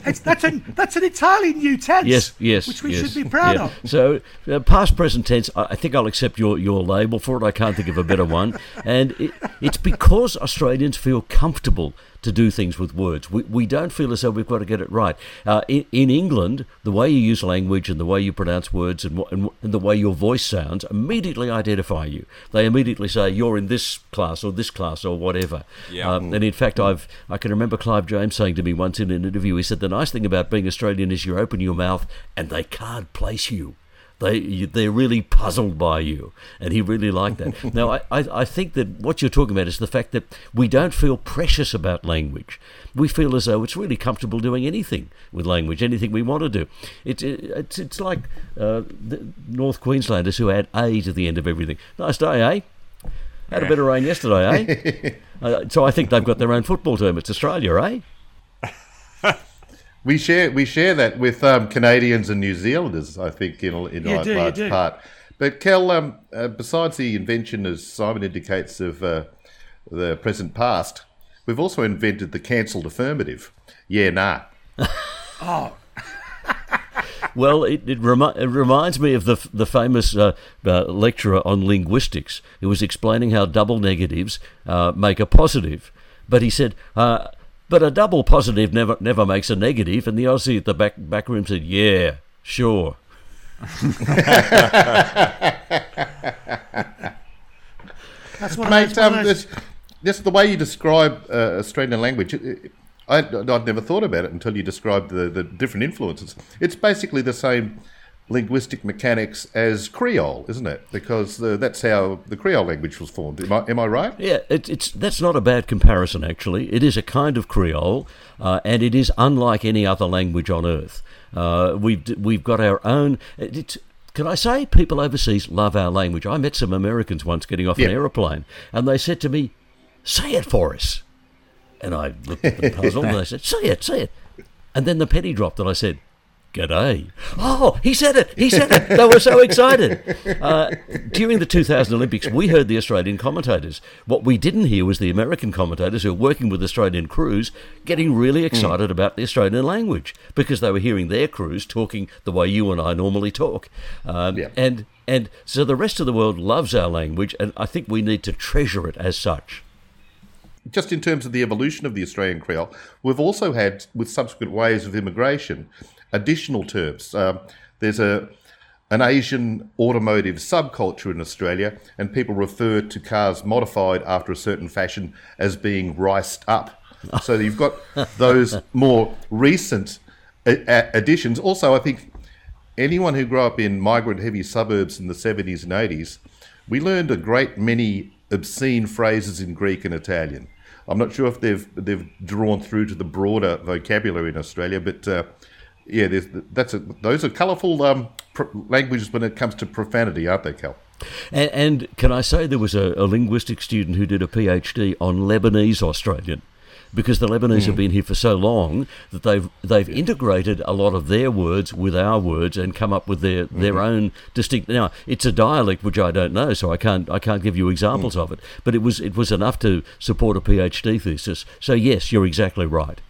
It's that's an that's an entirely new tense. Yes, yes, which we yes, should be proud yeah. of. So uh, past present tense. I think I'll accept your your label for it. I can't think of a better one, and it, it's because Australians feel comfortable to do things with words. We, we don't feel as though we've got to get it right. Uh, in, in, England, the way you use language and the way you pronounce words and, and, and, the way your voice sounds immediately identify you. They immediately say you're in this class or this class or whatever. Yeah. Um, and in fact, I've I can remember Clive James saying to me once in an interview, he said the nice thing about being Australian is you open your mouth and they can't place you. They they're really puzzled by you, and he really liked that. now, I, I, I think that what you're talking about is the fact that we don't feel precious about language. We feel as though it's really comfortable doing anything with language, anything we want to do. It's it's it's like uh, North Queenslanders who add a to the end of everything. Nice day, eh? Had a bit of rain yesterday, eh? uh, so I think they've got their own football team. It's Australia, eh? We share we share that with um, Canadians and New Zealanders, I think, in, in a do, large part. But Kel, um, uh, besides the invention, as Simon indicates, of uh, the present past, we've also invented the cancelled affirmative. Yeah, nah. oh. well, it, it, remi- it, reminds me of the the famous uh, uh, lecturer on linguistics who was explaining how double negatives uh, make a positive. But he said uh, but a double positive never never makes a negative, and the Aussie at the back back room said, "Yeah, sure." That's what Mate, um, this, this, the way you describe uh, Australian language. I, would never thought about it until you described the, the different influences. It's basically the same linguistic mechanics as Creole, isn't it? Because that's how the Creole language was formed. Am I, am I right? Yeah, it, it's that's not a bad comparison. Actually, it is a kind of Creole, uh, and it is unlike any other language on earth. Uh, we've we've got our own. It's, can I say people overseas love our language? I met some Americans once getting off an aeroplane, and they said to me, "Say it for us." And I looked at them puzzled, and I said, "Say it, say it." And then the penny dropped, and I said, G'day. Oh, he said it. He said it. They were so excited. Uh, during the 2000 Olympics, we heard the Australian commentators. What we didn't hear was the American commentators who are working with Australian crews getting really excited mm. about the Australian language because they were hearing their crews talking the way you and I normally talk. Um, yeah. And and so the rest of the world loves our language, and I think we need to treasure it as such just in terms of the evolution of the Australian Creole, we've also had, with subsequent waves of immigration, additional terms. Uh, there's a an Asian automotive subculture in Australia, and people refer to cars modified after a certain fashion as being riced up. So you've got those more recent additions. Also, I think anyone who grew up in migrant heavy suburbs in the 70s and 80s, we learned a great many obscene phrases in Greek and Italian. I'm not sure if they've they've drawn through to the broader vocabulary in Australia, but uh, yeah, that's a, those are colourful um, languages when it comes to profanity, aren't they, Kel? And, and can I say there was a, a, linguistic student who did a PhD on Lebanese Australian, because the Lebanese mm. have been here for so long that they've they've yeah. integrated a lot of their words with our words and come up with their, their mm-hmm. own distinct. Now it's a dialect which I don't know, so I can't I can't give you examples mm. of it. But it was it was enough to support a PhD thesis. So yes, you're exactly right.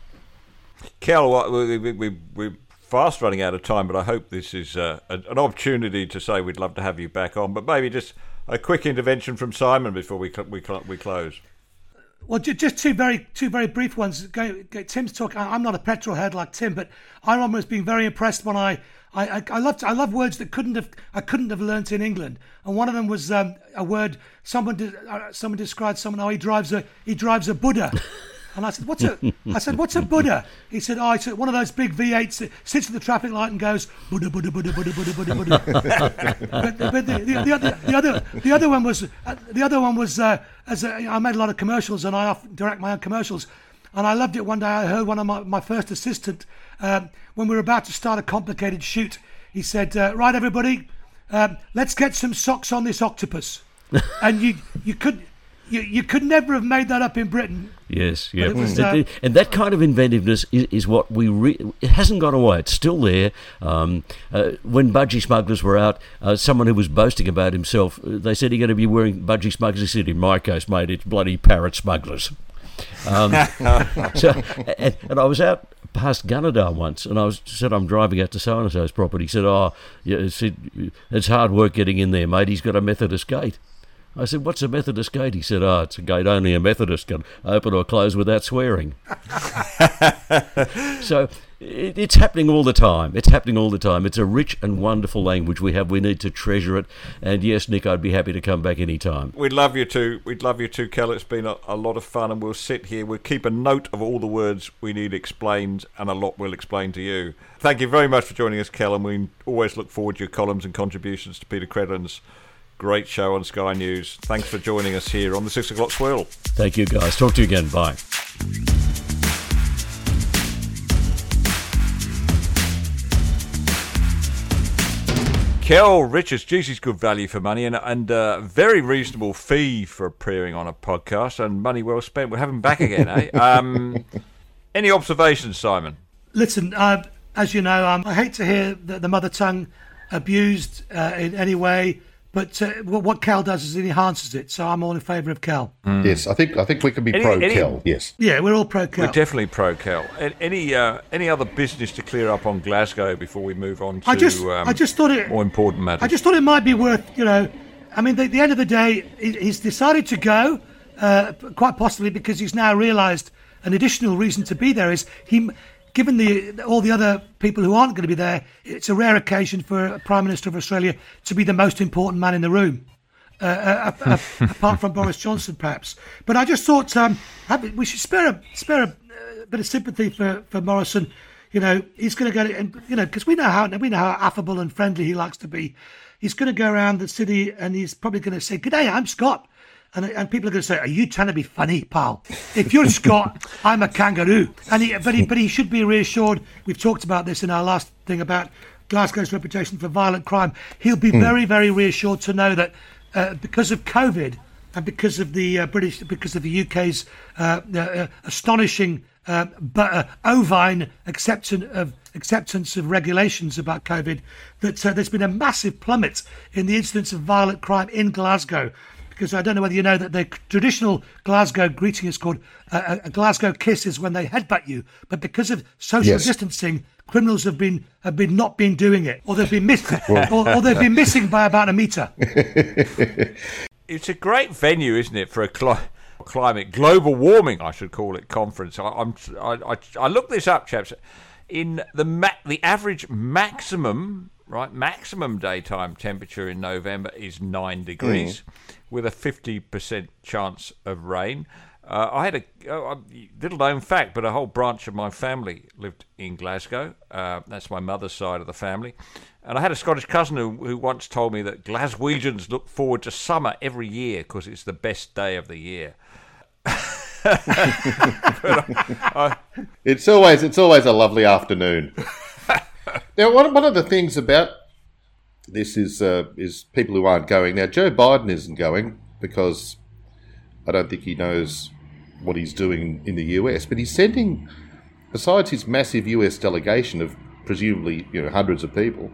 Kel, we, we, we, we're fast running out of time, but I hope this is uh, an opportunity to say we'd love to have you back on. But maybe just a quick intervention from Simon before we cl- we, cl- we close. Well, just two very two very brief ones. Tim's talking. I'm not a petrol head like Tim, but I remember being very impressed when I I, I, I I love words that couldn't have I couldn't have learnt in England, and one of them was um, a word someone did, uh, someone described someone how he drives a he drives a Buddha. And I said, "What's a?" I said, "What's a Buddha?" He said, "Oh, it's one of those big V8s that sits at the traffic light and goes Buddha, Buddha, Buddha, Buddha, Buddha, Buddha, Buddha." but, but the, the, the, other, the other the other one was uh, the other one was uh, as a, I made a lot of commercials and I often direct my own commercials, and I loved it. One day I heard one of my my first assistant um, when we were about to start a complicated shoot. He said, uh, "Right, everybody, um, let's get some socks on this octopus," and you you could you, you could never have made that up in Britain. Yes, yeah, uh, and that kind of inventiveness is, is what we. Re- it hasn't gone away. It's still there. Um, uh, when budgie smugglers were out, uh, someone who was boasting about himself, uh, they said, "You're going to be wearing budgie smugglers." He said, "In my case, mate, it's bloody parrot smugglers." Um, so, and, and, I was out past Gunnedah once, and I was said I'm driving out to so and so's property. He said, "Oh, yeah, said, it's hard work getting in there, mate. He's got a Methodist gate." I said, What's a Methodist gate? He said, Oh, it's a gate only a Methodist can open or close without swearing. so it, it's happening all the time. It's happening all the time. It's a rich and wonderful language we have. We need to treasure it. And yes, Nick, I'd be happy to come back any time. We'd love you to. We'd love you to, Kel. It's been a, a lot of fun, and we'll sit here. We'll keep a note of all the words we need explained, and a lot we'll explain to you. Thank you very much for joining us, Kel, and we always look forward to your columns and contributions to Peta Credlin's Great show on Sky News. Thanks for joining us here on the Six O'Clock Swill. Thank you, guys. Talk to you again. Bye. Kel Richards, Jesus, good value for money and and a very reasonable fee for appearing on a podcast and money well spent. We'll have him back again, eh? Um, any observations, Simon? Listen, uh, as you know, um, I hate to hear the, the mother tongue abused uh, in any way. But uh, what Kel does is it enhances it. So I'm all in favour of Kel. Mm. Yes, I think I think we can be any, pro any, Kel. Yes. Yeah, we're all pro Kel. We're definitely pro Kel. Any uh, any other business to clear up on Glasgow before we move on to I just, um, I just thought it more important matters? I just thought it might be worth you know. I mean, at the, the end of the day, he's decided to go, uh, quite possibly because he's now realised an additional reason to be there is he given the all the other people who aren't going to be there, it's a rare occasion for a Prime Minister of Australia to be the most important man in the room. Uh, uh, apart from Boris Johnson, perhaps. But I just thought um, we should spare a spare a, bit of sympathy for, for Morrison. You know, he's going to go and you know because we know how we know how affable and friendly he likes to be. He's going to go around the city and he's probably going to say, "Good day, I'm Scott." And, and people are going to say, "Are you trying to be funny, pal? If you're Scott, I'm a kangaroo." And he, but he, but he should be reassured. We've talked about this in our last thing about Glasgow's reputation for violent crime. He'll be mm. very, very reassured to know that uh, because of COVID and because of the uh, British, because of the UK's uh, uh, uh, astonishing uh, but ovine acceptance of acceptance of regulations about COVID that uh, there's been a massive plummet in the incidence of violent crime in Glasgow. Because I don't know whether you know that the traditional Glasgow greeting is called uh, a Glasgow kiss is when they headbutt you, but because of social Yes. distancing, criminals have been have been not been doing it, or they've been missed, or, or they've been missing by about a metre. It's a great venue, isn't it, for a cli- climate global warming, I should call it, conference. I, I'm I, I, I looked this up, chaps. In the ma- the average maximum right maximum daytime temperature in November is nine degrees, with a fifty percent chance of rain. Uh, I had a, a little known fact, but a whole branch of my family lived in Glasgow. Uh, that's my mother's side of the family. And I had a Scottish cousin who, who once told me that Glaswegians look forward to summer every year because it's the best day of the year. It's always it's always a lovely afternoon. now, one, one of the things about this is uh, is people who aren't going. Now, Joe Biden isn't going because I don't think he knows what he's doing in the US. But he's sending, besides his massive US delegation of presumably you know hundreds of people,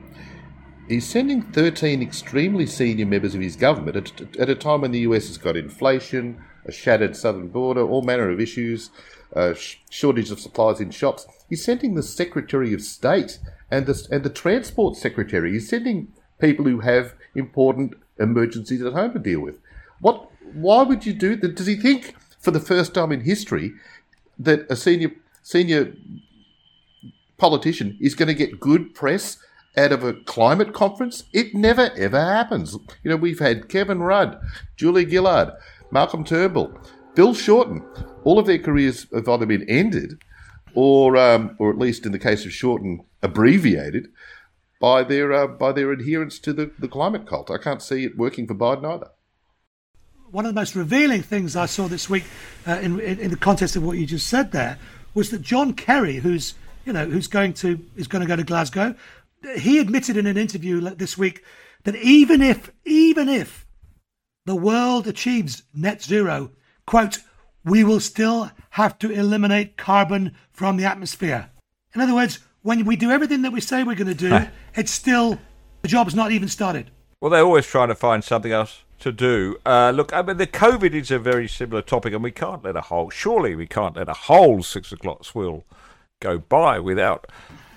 he's sending 13 extremely senior members of his government at, at a time when the US has got inflation, a shattered southern border, all manner of issues, uh, sh- shortage of supplies in shops. He's sending the Secretary of State and the, and the Transport Secretary. is sending people who have important emergencies at home to deal with. What? Why would you do that? Does he think, for the first time in history, that a senior senior politician is going to get good press out of a climate conference. It never ever happens. You know, we've had Kevin Rudd, Julia Gillard, Malcolm Turnbull, Bill Shorten. All of their careers have either been ended, or um, or at least in the case of Shorten, abbreviated by their uh, by their adherence to the, the climate cult. I can't see it working for Biden either. one of the most revealing things I saw this week uh, in, in in the context of what you just said there was that John Kerry, who's you know who's going to is going to go to Glasgow, he admitted in an interview this week that even if even if the world achieves net zero, quote, we will still have to eliminate carbon from the atmosphere. In other words, when we do everything that we say we're going to do, it's still the job's not even started. Well, they're always trying to find something else to do. Uh, look, I mean, the COVID is a very similar topic, and we can't let a whole, surely we can't let a whole six o'clock swill go by without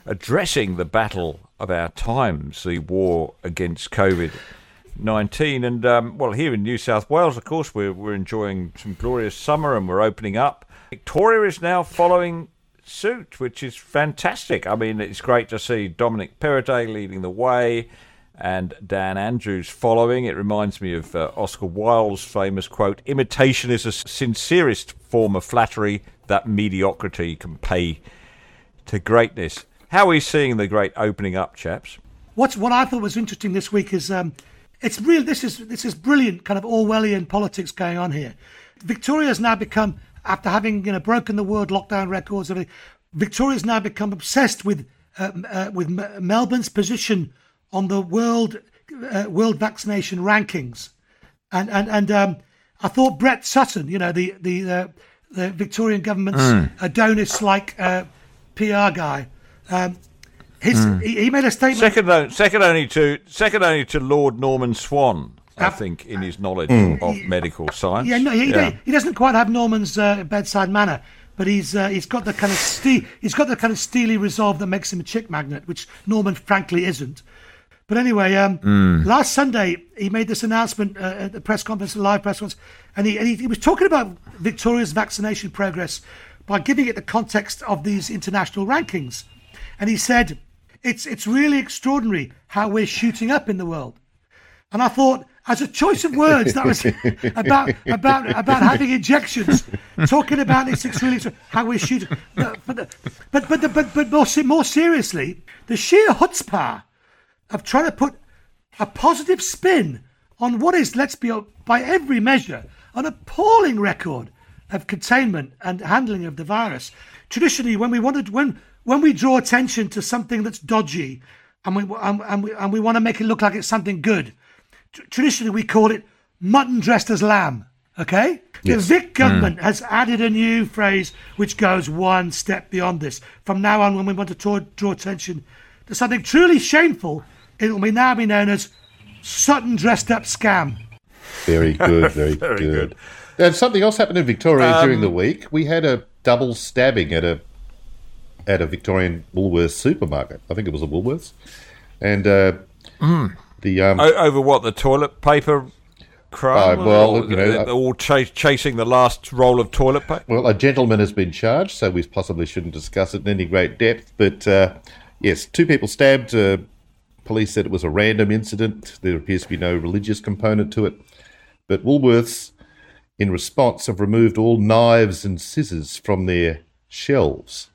addressing the battle of our times, the war against COVID. 19 and um, well here in New South Wales of course we're, we're enjoying some glorious summer and we're opening up Victoria is now following suit which is fantastic I mean it's great to see Dominic Perrottet leading the way and Dan Andrews following. It reminds me of uh, Oscar Wilde's famous quote Imitation is the sincerest form of flattery that mediocrity can pay to greatness. How are we seeing the great opening up, chaps? What's what I thought was interesting this week is um, it's real. This is this is brilliant kind of Orwellian politics going on here. Victoria has now become after having you know broken the world lockdown records. Victoria's now become obsessed with uh, uh, with M- Melbourne's position on the world uh, world vaccination rankings, and and and um, I thought Brett Sutton, you know the the uh, the Victorian government's Adonis like uh, PR guy. Um, his, he, he made a statement. Second, second only to second only to Lord Norman Swan, I think, in his knowledge of medical science. Yeah, no, he, he doesn't quite have Norman's uh, bedside manner, but he's uh, he's got the kind of ste- he's got the kind of steely resolve that makes him a chick magnet, which Norman frankly isn't. But anyway, um, last Sunday he made this announcement uh, at the press conference, the live press conference, and he, and he he was talking about Victoria's vaccination progress by giving it the context of these international rankings, and he said, "It's it's really extraordinary how we're shooting up in the world." And I thought, as a choice of words, that was about about about having injections, talking about it's extremely how we should. But but but but, but, but more more seriously, the sheer chutzpah of trying to put a positive spin on what is, let's be by every measure, an appalling record of containment and handling of the virus. Traditionally, when we wanted when when we draw attention to something that's dodgy, and we and, and we and we want to make it look like it's something good, tr- traditionally we call it mutton dressed as lamb. Okay? Yes. The Vic government has added a new phrase which goes one step beyond this. From now on, when we want to draw, draw attention to something truly shameful, it will now be known as Sutton dressed up scam. Very good, very, Very good. good. And something else happened in Victoria Um, during the week. We had a double stabbing at a at a Victorian Woolworths supermarket. I think it was a Woolworths, and uh, Hmm. The um, O- over what the toilet paper crime? Uh, well, Or you know, they're uh, all chas- chasing the last roll of toilet paper. well, a gentleman has been charged, so we possibly shouldn't discuss it in any great depth. But uh, yes, two people stabbed. Uh, police said it was a random incident. There appears to be no religious component to it. But Woolworths, in response, have removed all knives and scissors from their shelves.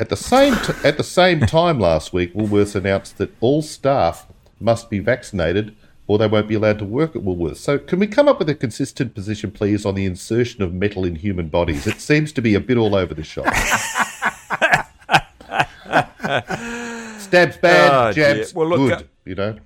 At the same t- at the same time last week, Woolworths announced that all staff must be vaccinated or they won't be allowed to work at Woolworths. So, can we come up with a consistent position, please, on the insertion of metal in human bodies? It seems to be a bit all over the shop. Stabs bad, Oh, jabs Well, look, good. uh, you know.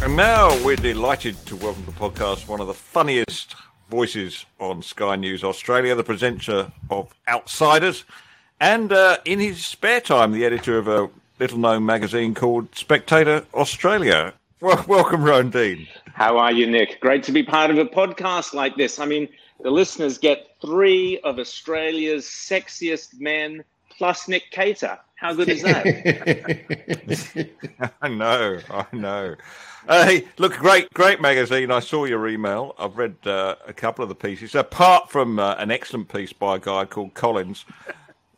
And now we're delighted to welcome to the podcast one of the funniest voices on Sky News Australia, the presenter of Outsiders, and uh, in his spare time, the editor of a little known magazine called Spectator Australia. Well, welcome, Rowan Dean. How are you, Nick? Great to be part of a podcast like this. I mean, the listeners get three of Australia's sexiest men plus Nick Cater. How good is that? I know, I know. Uh, hey, look, great, great magazine. I saw your email. I've read uh, a couple of the pieces, apart from uh, an excellent piece by a guy called Collins.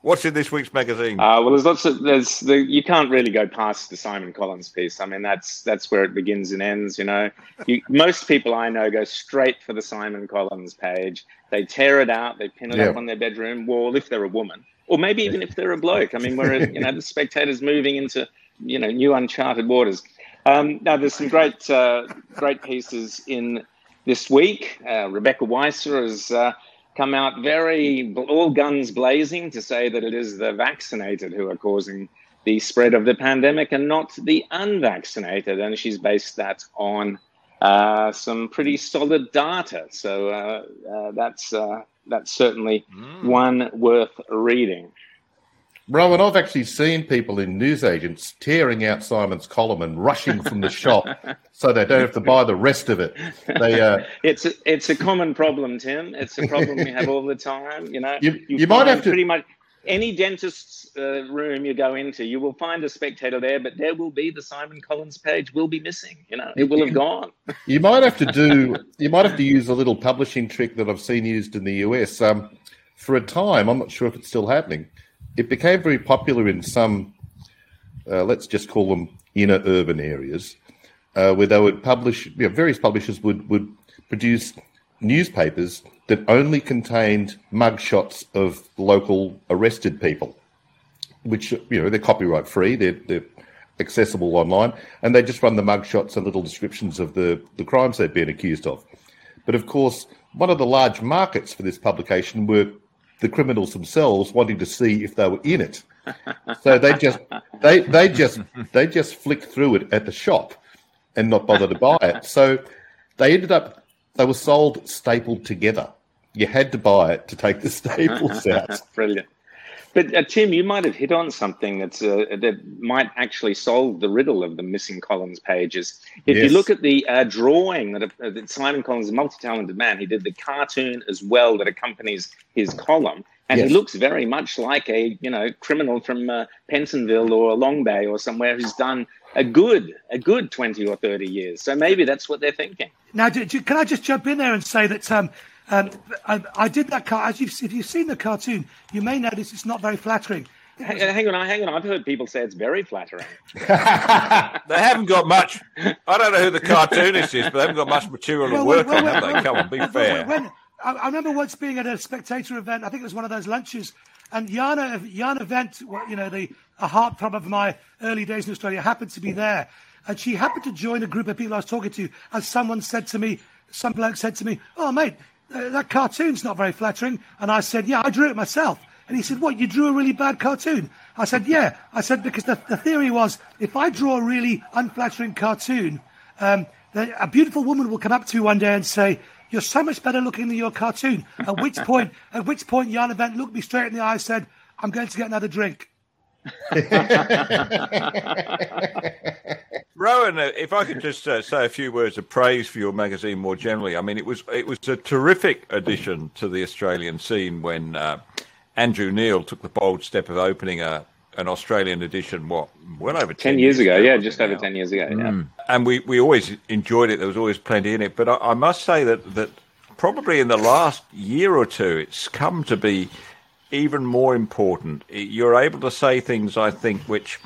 What's in this week's magazine? Uh, well, there's lots of there's the you can't really go past the Simon Collins piece. I mean, that's that's where it begins and ends. You know, you, most people I know go straight for the Simon Collins page. They tear it out, they pin it Yeah. up on their bedroom wall if they're a woman, or maybe even if they're a bloke. I mean, we're you know the spectators moving into you know new uncharted waters. Um, now, there's some great uh, great pieces in this week. Uh, Rebecca Weiser has uh, come out very all guns blazing to say that it is the vaccinated who are causing the spread of the pandemic and not the unvaccinated, and she's based that on uh, some pretty solid data. So uh, uh, that's uh, that's certainly one worth reading. Rowan, I've actually seen people in newsagents tearing out Simon's column and rushing from the shop so they don't have to buy the rest of it. They, uh, It's a, it's a common problem, Tim. It's a problem we have all the time. You know, You- you might have to- pretty much any dentist's uh, room you go into, you will find a spectator there, but there will be the Simon Collins page will be missing. You know, it will have gone. You might have to do. You might have to use a little publishing trick that I've seen used in the US. Um, for a time, I'm not sure if it's still happening. It became very popular in some, uh, let's just call them inner urban areas, uh, where they would publish. You know, various publishers would would produce newspapers that only contained mugshots of local arrested people which you know they're copyright free, they're, they're accessible online, and they just run the mugshots and little descriptions of the, the crimes they've been accused of. But of course, one of the large markets for this publication were the criminals themselves wanting to see if they were in it. So they just they they just they just flick through it at the shop and not bother to buy it. So they ended up they were sold stapled together. You had to buy it to take the staples out. Brilliant. But uh, Tim, you might have hit on something that's uh, that might actually solve the riddle of the missing Collins pages. If Yes. you look at the uh, drawing that, uh, that Simon Collins, is a multi-talented man, he did the cartoon as well that accompanies his column, and Yes. he looks very much like a you know criminal from uh, Pentonville or Long Bay or somewhere who's done a good a good twenty or thirty years. So maybe that's what they're thinking. Now, do, do, can I just jump in there and say that um, um, I, I did that car. As you've, if you've seen the cartoon, you may notice it's not very flattering. Hang, hang on, hang on. I've heard people say it's very flattering. They haven't got much. I don't know who the cartoonist is, but they haven't got much material to work on, have they? Come on, be well, fair. When, I, I remember once being at a spectator event. I think it was one of those lunches, and Jana Jana Wendt, you know, the a heartthrob of my early days in Australia, happened to be there, and she happened to join a group of people I was talking to. And someone said to me, some bloke said to me, "Oh, mate, uh, that cartoon's not very flattering," and I said, "Yeah, I drew it myself." And he said, What, you drew a really bad cartoon? I said, Yeah. I said, Because the, the theory was if I draw a really unflattering cartoon, um, a beautiful woman will come up to me one day and say, You're so much better looking than your cartoon. At which point, at which point, Jana Wendt looked me straight in the eye and said, I'm going to get another drink. Rowan, uh, if I could just uh, say a few words of praise for your magazine more generally. I mean, it was it was a terrific addition to the Australian scene when uh, Andrew Neil took the bold step of opening a an Australian edition. What well over ten, 10 years ago, yeah, just over ten years ago, yeah. Mm. And we, we always enjoyed it. There was always plenty in it. But I, I must say that that probably in the last year or two, it's come to be even more important. You're able to say things, I think, which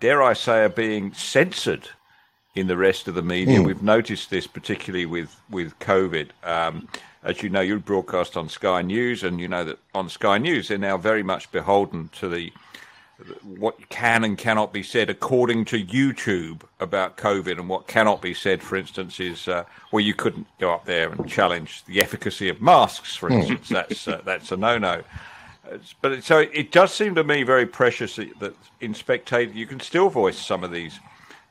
dare I say, are being censored in the rest of the media. Mm. We've noticed this particularly with with COVID. Um, as you know, you broadcast on Sky News, and you know that on Sky News they're now very much beholden to the what can and cannot be said according to YouTube about COVID, and what cannot be said, for instance, is uh, well, you couldn't go up there and challenge the efficacy of masks, for hmm. instance. Mm. That's uh, that's a no-no. But it, so it does seem to me very precious that, in Spectator you can still voice some of these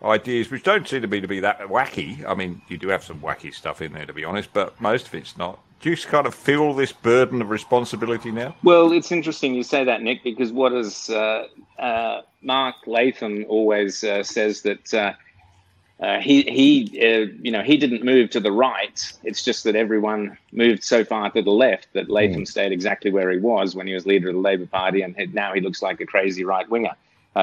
ideas, which don't seem to me to be that wacky. I mean, you do have some wacky stuff in there, to be honest, but most of it's not. Do you kind of feel this burden of responsibility now? Well, it's interesting you say that, Nick, because what is uh, uh, Mark Latham always uh, says that uh, uh, he he uh, you know he didn't move to the right. It's just that everyone moved so far to the left that Latham mm. stayed exactly where he was when he was leader of the Labor Party, and now he looks like a crazy right winger,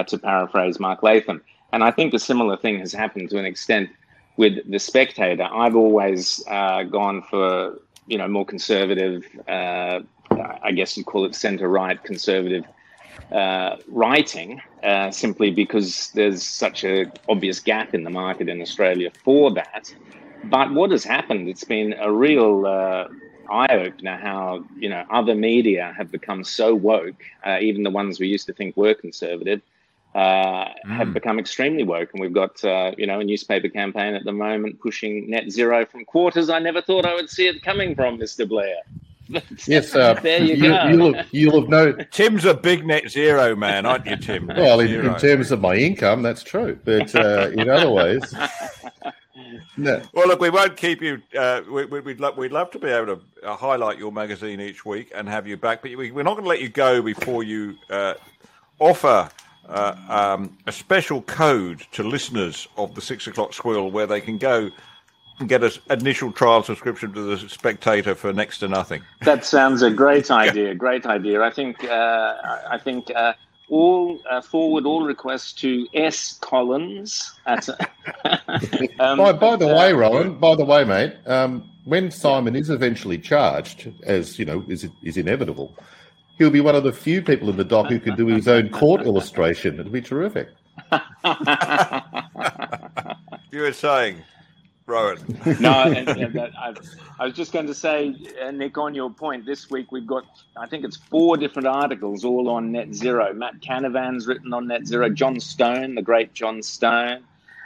to paraphrase Mark Latham. And I think a similar thing has happened to an extent with the Spectator. I've always uh, gone for you know more conservative, uh, I guess you'd call it centre right conservative uh, writing, uh, simply because there's such a obvious gap in the market in Australia for that. But what has happened? It's been a real uh, eye opener how you know other media have become so woke, uh, even the ones we used to think were conservative uh, mm. have become extremely woke. And we've got, uh, you know, a newspaper campaign at the moment pushing net zero from quarters I never thought I would see it coming from, Mr. Blair. yes, uh, there you, you go. You'll have, you'll have known. Tim's a big net zero man, aren't you, Tim? well, in, in, terms of my income, that's true. But uh, in other ways. No. Well, look, we won't keep you. Uh, we, would we, love, we'd love to be able to uh, highlight your magazine each week and have you back, but we, are not going to let you go before you uh, offer uh, um, a special code to listeners of the Six O'Clock Swill where they can go and get an initial trial subscription to the Spectator for next to nothing. That sounds a great idea. Great idea. I think. Uh, I think. Uh, all uh, forward all requests to S Collins. At, um, by, by, the way, Roland. By the way, mate. Um, when Simon is eventually charged, as you know, is is inevitable, he'll be one of the few people in the dock who can do his own court illustration. It'll be terrific. you were saying, Rowan. no, and, and I, I, was just going to say, uh, Nick, on your point, this week we've got, I think it's four different articles all on net zero. Matt Canavan's written on net zero, John Stone, the great John Stone,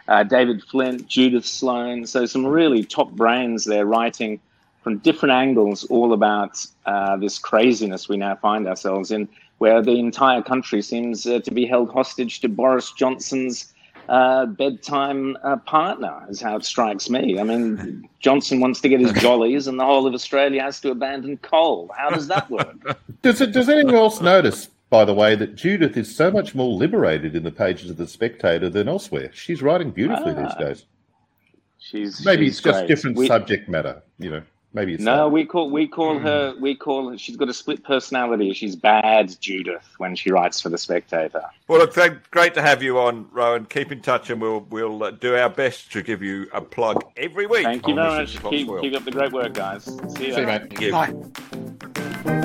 uh, David Flint, Judith Sloan. So some really top brains there writing from different angles all about uh, this craziness we now find ourselves in, where the entire country seems uh, to be held hostage to Boris Johnson's uh, bedtime uh, partner, is how it strikes me. I mean, Johnson wants to get his jollies, and the whole of Australia has to abandon coal. How does that work? does, it, does anyone else notice, by the way, that Judith is so much more liberated in the pages of The Spectator than elsewhere? She's writing beautifully these ah. days. She's maybe she's it's just great. different we, subject matter, you know. Maybe it's no. Not. We call we call her we call her. She's got a split personality. She's bad Judith when she writes for the Spectator. Well, look, great to have you on, Rowan. Keep in touch, and we'll we'll uh, do our best to give you a plug every week. Thank you very much. Keep, keep, up the great work, guys. See you. See you, mate. Thank you. Bye.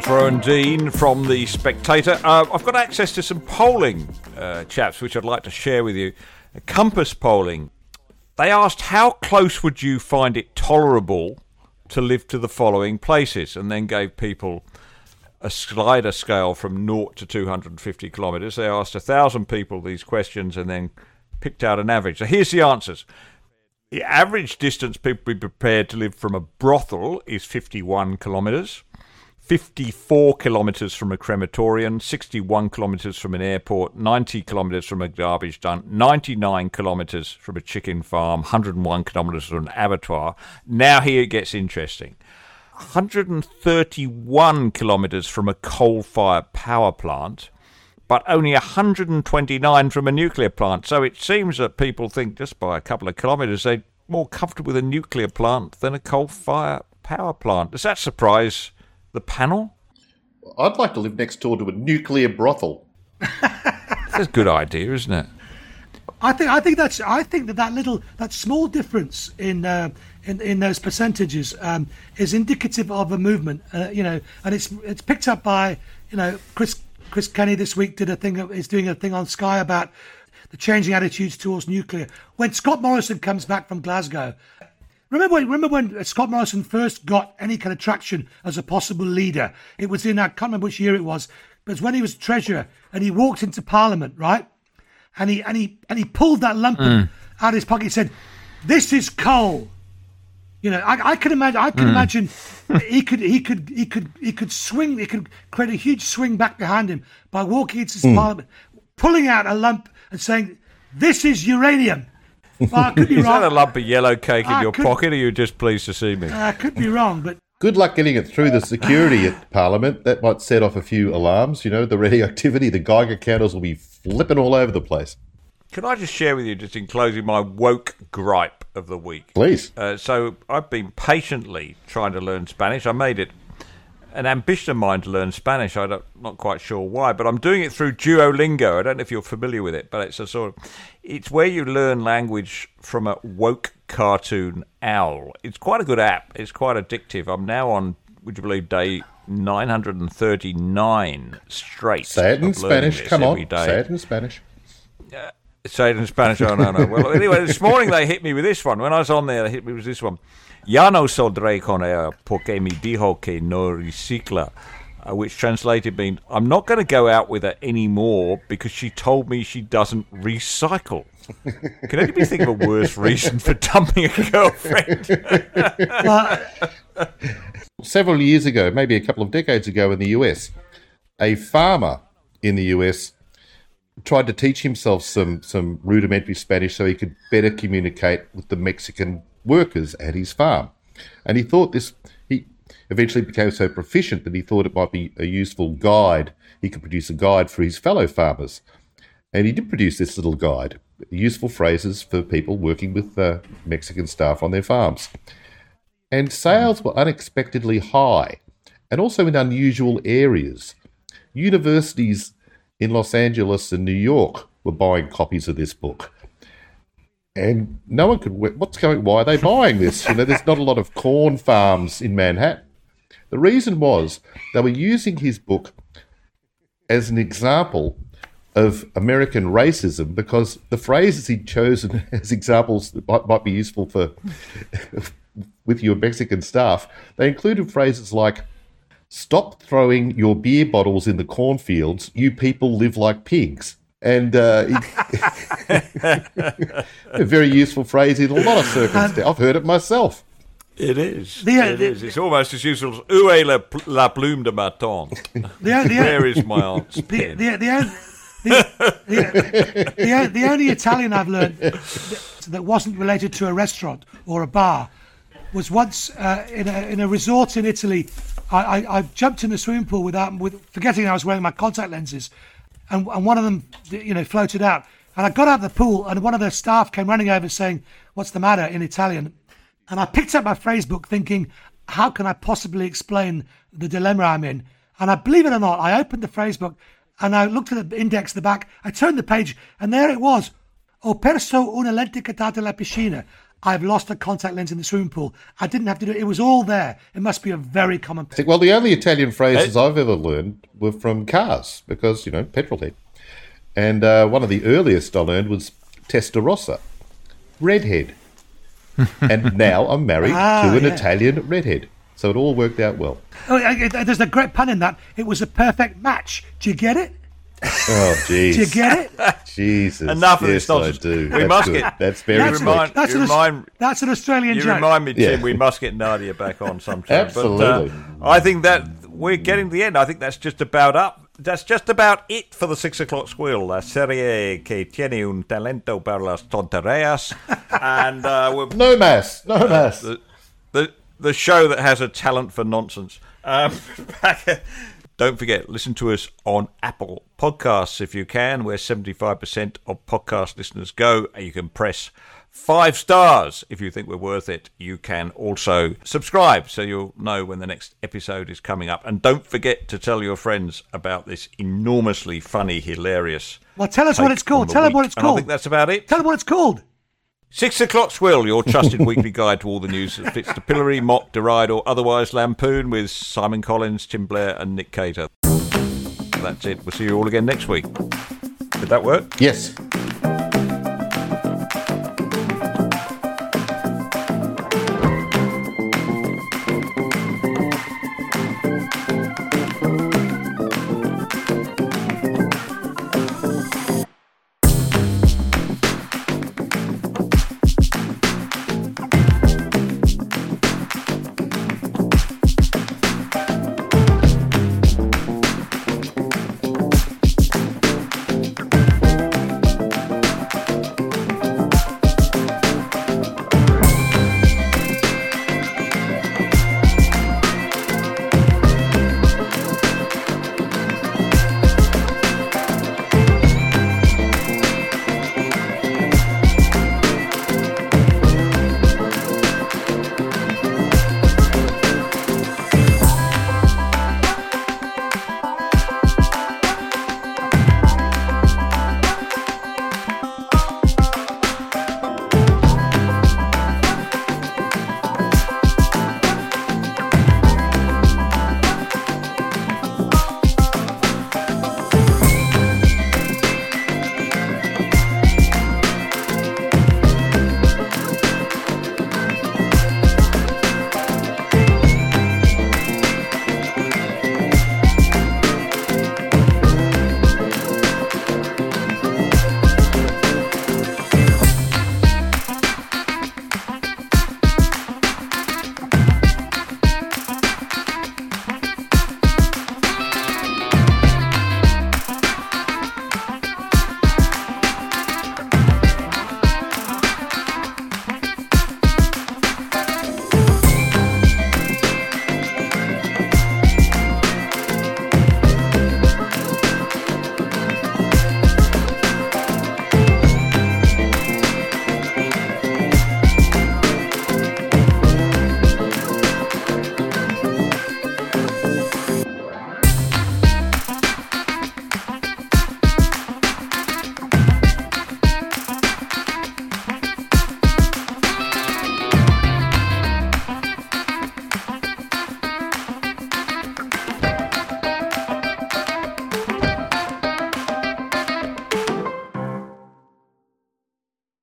Was Rowan Dean from The Spectator. Uh, I've got access to some polling, uh, chaps, which I'd like to share with you. Compass polling. They asked, How close would you find it tolerable to live to the following places? And then gave people a slider scale from 0 to 250 kilometres. They asked a thousand people these questions and then picked out an average. So here's the answers. The average distance people be prepared to live from a brothel is 51 kilometres. 54 kilometres from a crematorium, 61 kilometres from an airport, 90 kilometres from a garbage dump, 99 kilometres from a chicken farm, 101 kilometres from an abattoir. Now here it gets interesting. 131 kilometres from a coal fired power plant, but only 129 from a nuclear plant. So it seems that people think just by a couple of kilometres they're more comfortable with a nuclear plant than a coal fired power plant. Does that surprise the panel? I'd like to live next door to a nuclear brothel. That's a good idea, isn't it? I think I think that's I think that that little that small difference in uh, in in those percentages um, is indicative of a movement. Uh, you know, and it's it's picked up by you know Chris Chris Kenny this week did a thing is doing a thing on Sky about the changing attitudes towards nuclear. When Scott Morrison comes back from Glasgow, remember when, remember when uh, Scott Morrison first got any kind of traction as a possible leader? It was in I can't remember which year it was, but it was when he was treasurer and he walked into Parliament, right? and he and he and he pulled that lump mm. out of his pocket. and said, "This is coal." You know, I, I can imagine. I can mm. imagine he could he could he could he could swing. He could create a huge swing back behind him by walking into his mm. parliament, pulling out a lump and saying, "This is uranium." Well, I could be Is that a lump of yellow cake in I your could- pocket, or are you just pleased to see me? I could be wrong, but Good luck getting it through the security at Parliament. That might set off a few alarms. You know, the radioactivity, the Geiger counters will be flipping all over the place. Can I just share with you, just in closing, my woke gripe of the week? Please. Uh, so I've been patiently trying to learn Spanish. I made it an ambition of mine to learn Spanish. I'm not quite sure why, but I'm doing it through Duolingo. I don't know if you're familiar with it, but it's a sort of it's where you learn language from a woke cartoon owl. It's quite a good app. It's quite addictive. I'm now on, would you believe, day 939 straight. Say it in Spanish. Come on. day. Say it in Spanish. Uh, say it in Spanish. Oh, no, no. Well, anyway, this morning they hit me with this one. When I was on there, they hit me with this one. Ya no saldré con ella porque me dijo que no recicla. Uh, which translated means, I'm not going to go out with her anymore because she told me she doesn't recycle. Can anybody think of a worse reason for dumping a girlfriend? Several years ago, maybe a couple of decades ago in the US, a farmer in the US tried to teach himself some, some rudimentary Spanish so he could better communicate with the Mexican workers at his farm. And he thought this, he eventually became so proficient that he thought it might be a useful guide. He could produce a guide for his fellow farmers. And he did produce this little guide, useful phrases for people working with uh, Mexican staff on their farms. And sales were unexpectedly high and also in unusual areas. Universities in Los Angeles and New York were buying copies of this book. And no one could. What's going? Why are they buying this? You know, there's not a lot of corn farms in Manhattan. The reason was they were using his book as an example of American racism because the phrases he'd chosen as examples that might, might be useful for with your Mexican staff, they included phrases like "Stop throwing your beer bottles in the cornfields. You people live like pigs." And uh, it- a very useful phrase in a lot of circumstances. I've heard it myself. It is. The- it the- is. It's almost as useful as Où est la, la plume de ma tante? the, the, Where is my aunt's the, pen? the, the, on- the, the, the, the only Italian I've learned that wasn't related to a restaurant or a bar was once uh, in, a, in a resort in Italy. I, I, I jumped in the swimming pool without with forgetting I was wearing my contact lenses, and, and one of them, you know, floated out. And I got out of the pool, and one of the staff came running over saying, "What's the matter?" in Italian. And I picked up my phrase book, thinking, "How can I possibly explain the dilemma I'm in?" And I believe it or not, I opened the phrase book and I looked at the index at the back. I turned the page, and there it was. Ho perso una lente catata alla piscina. I've lost a contact lens in the swimming pool. I didn't have to do it. It was all there. It must be a very common. Well, the only Italian phrases I've ever learned were from cars because, you know, petrol head. And uh, one of the earliest I learned was Testarossa, redhead. and now I'm married Ah, to an yeah. Italian redhead. So it all worked out well. Oh, I- I- there's a great pun in that. It was a perfect match. Do you get it? Oh, jeez. Do you get it? Jesus. Enough of yes, this nonsense. I do. We That's must good. get- That's very That's, remind- that's, an, remind- that's an Australian You joke. remind me, Tim. Yeah. We must get Nadia back on sometime. Absolutely. But, uh, I think that we're getting to the end. I think that's just about up. That's just about it for the six o'clock swill. La serie que tiene un talento para las tonterías, and uh, we're No mass. No mass. the, the the show that has a talent for nonsense. Um, back- don't forget, listen to us on Apple Podcasts if you can, where 75% of podcast listeners go. You can press five stars if you think we're worth it. You can also subscribe so you'll know when the next episode is coming up. And don't forget to tell your friends about this enormously funny, hilarious. Well, tell us what it's called. Tell them what it's And I think that's about it. Tell them what it's called. Six o'clock swill, your trusted weekly guide to all the news that fits to pillory, mock, deride, or otherwise lampoon with Simon Collins, Tim Blair, and Nick Cater. That's it. We'll see you all again next week. Did that work? Yes.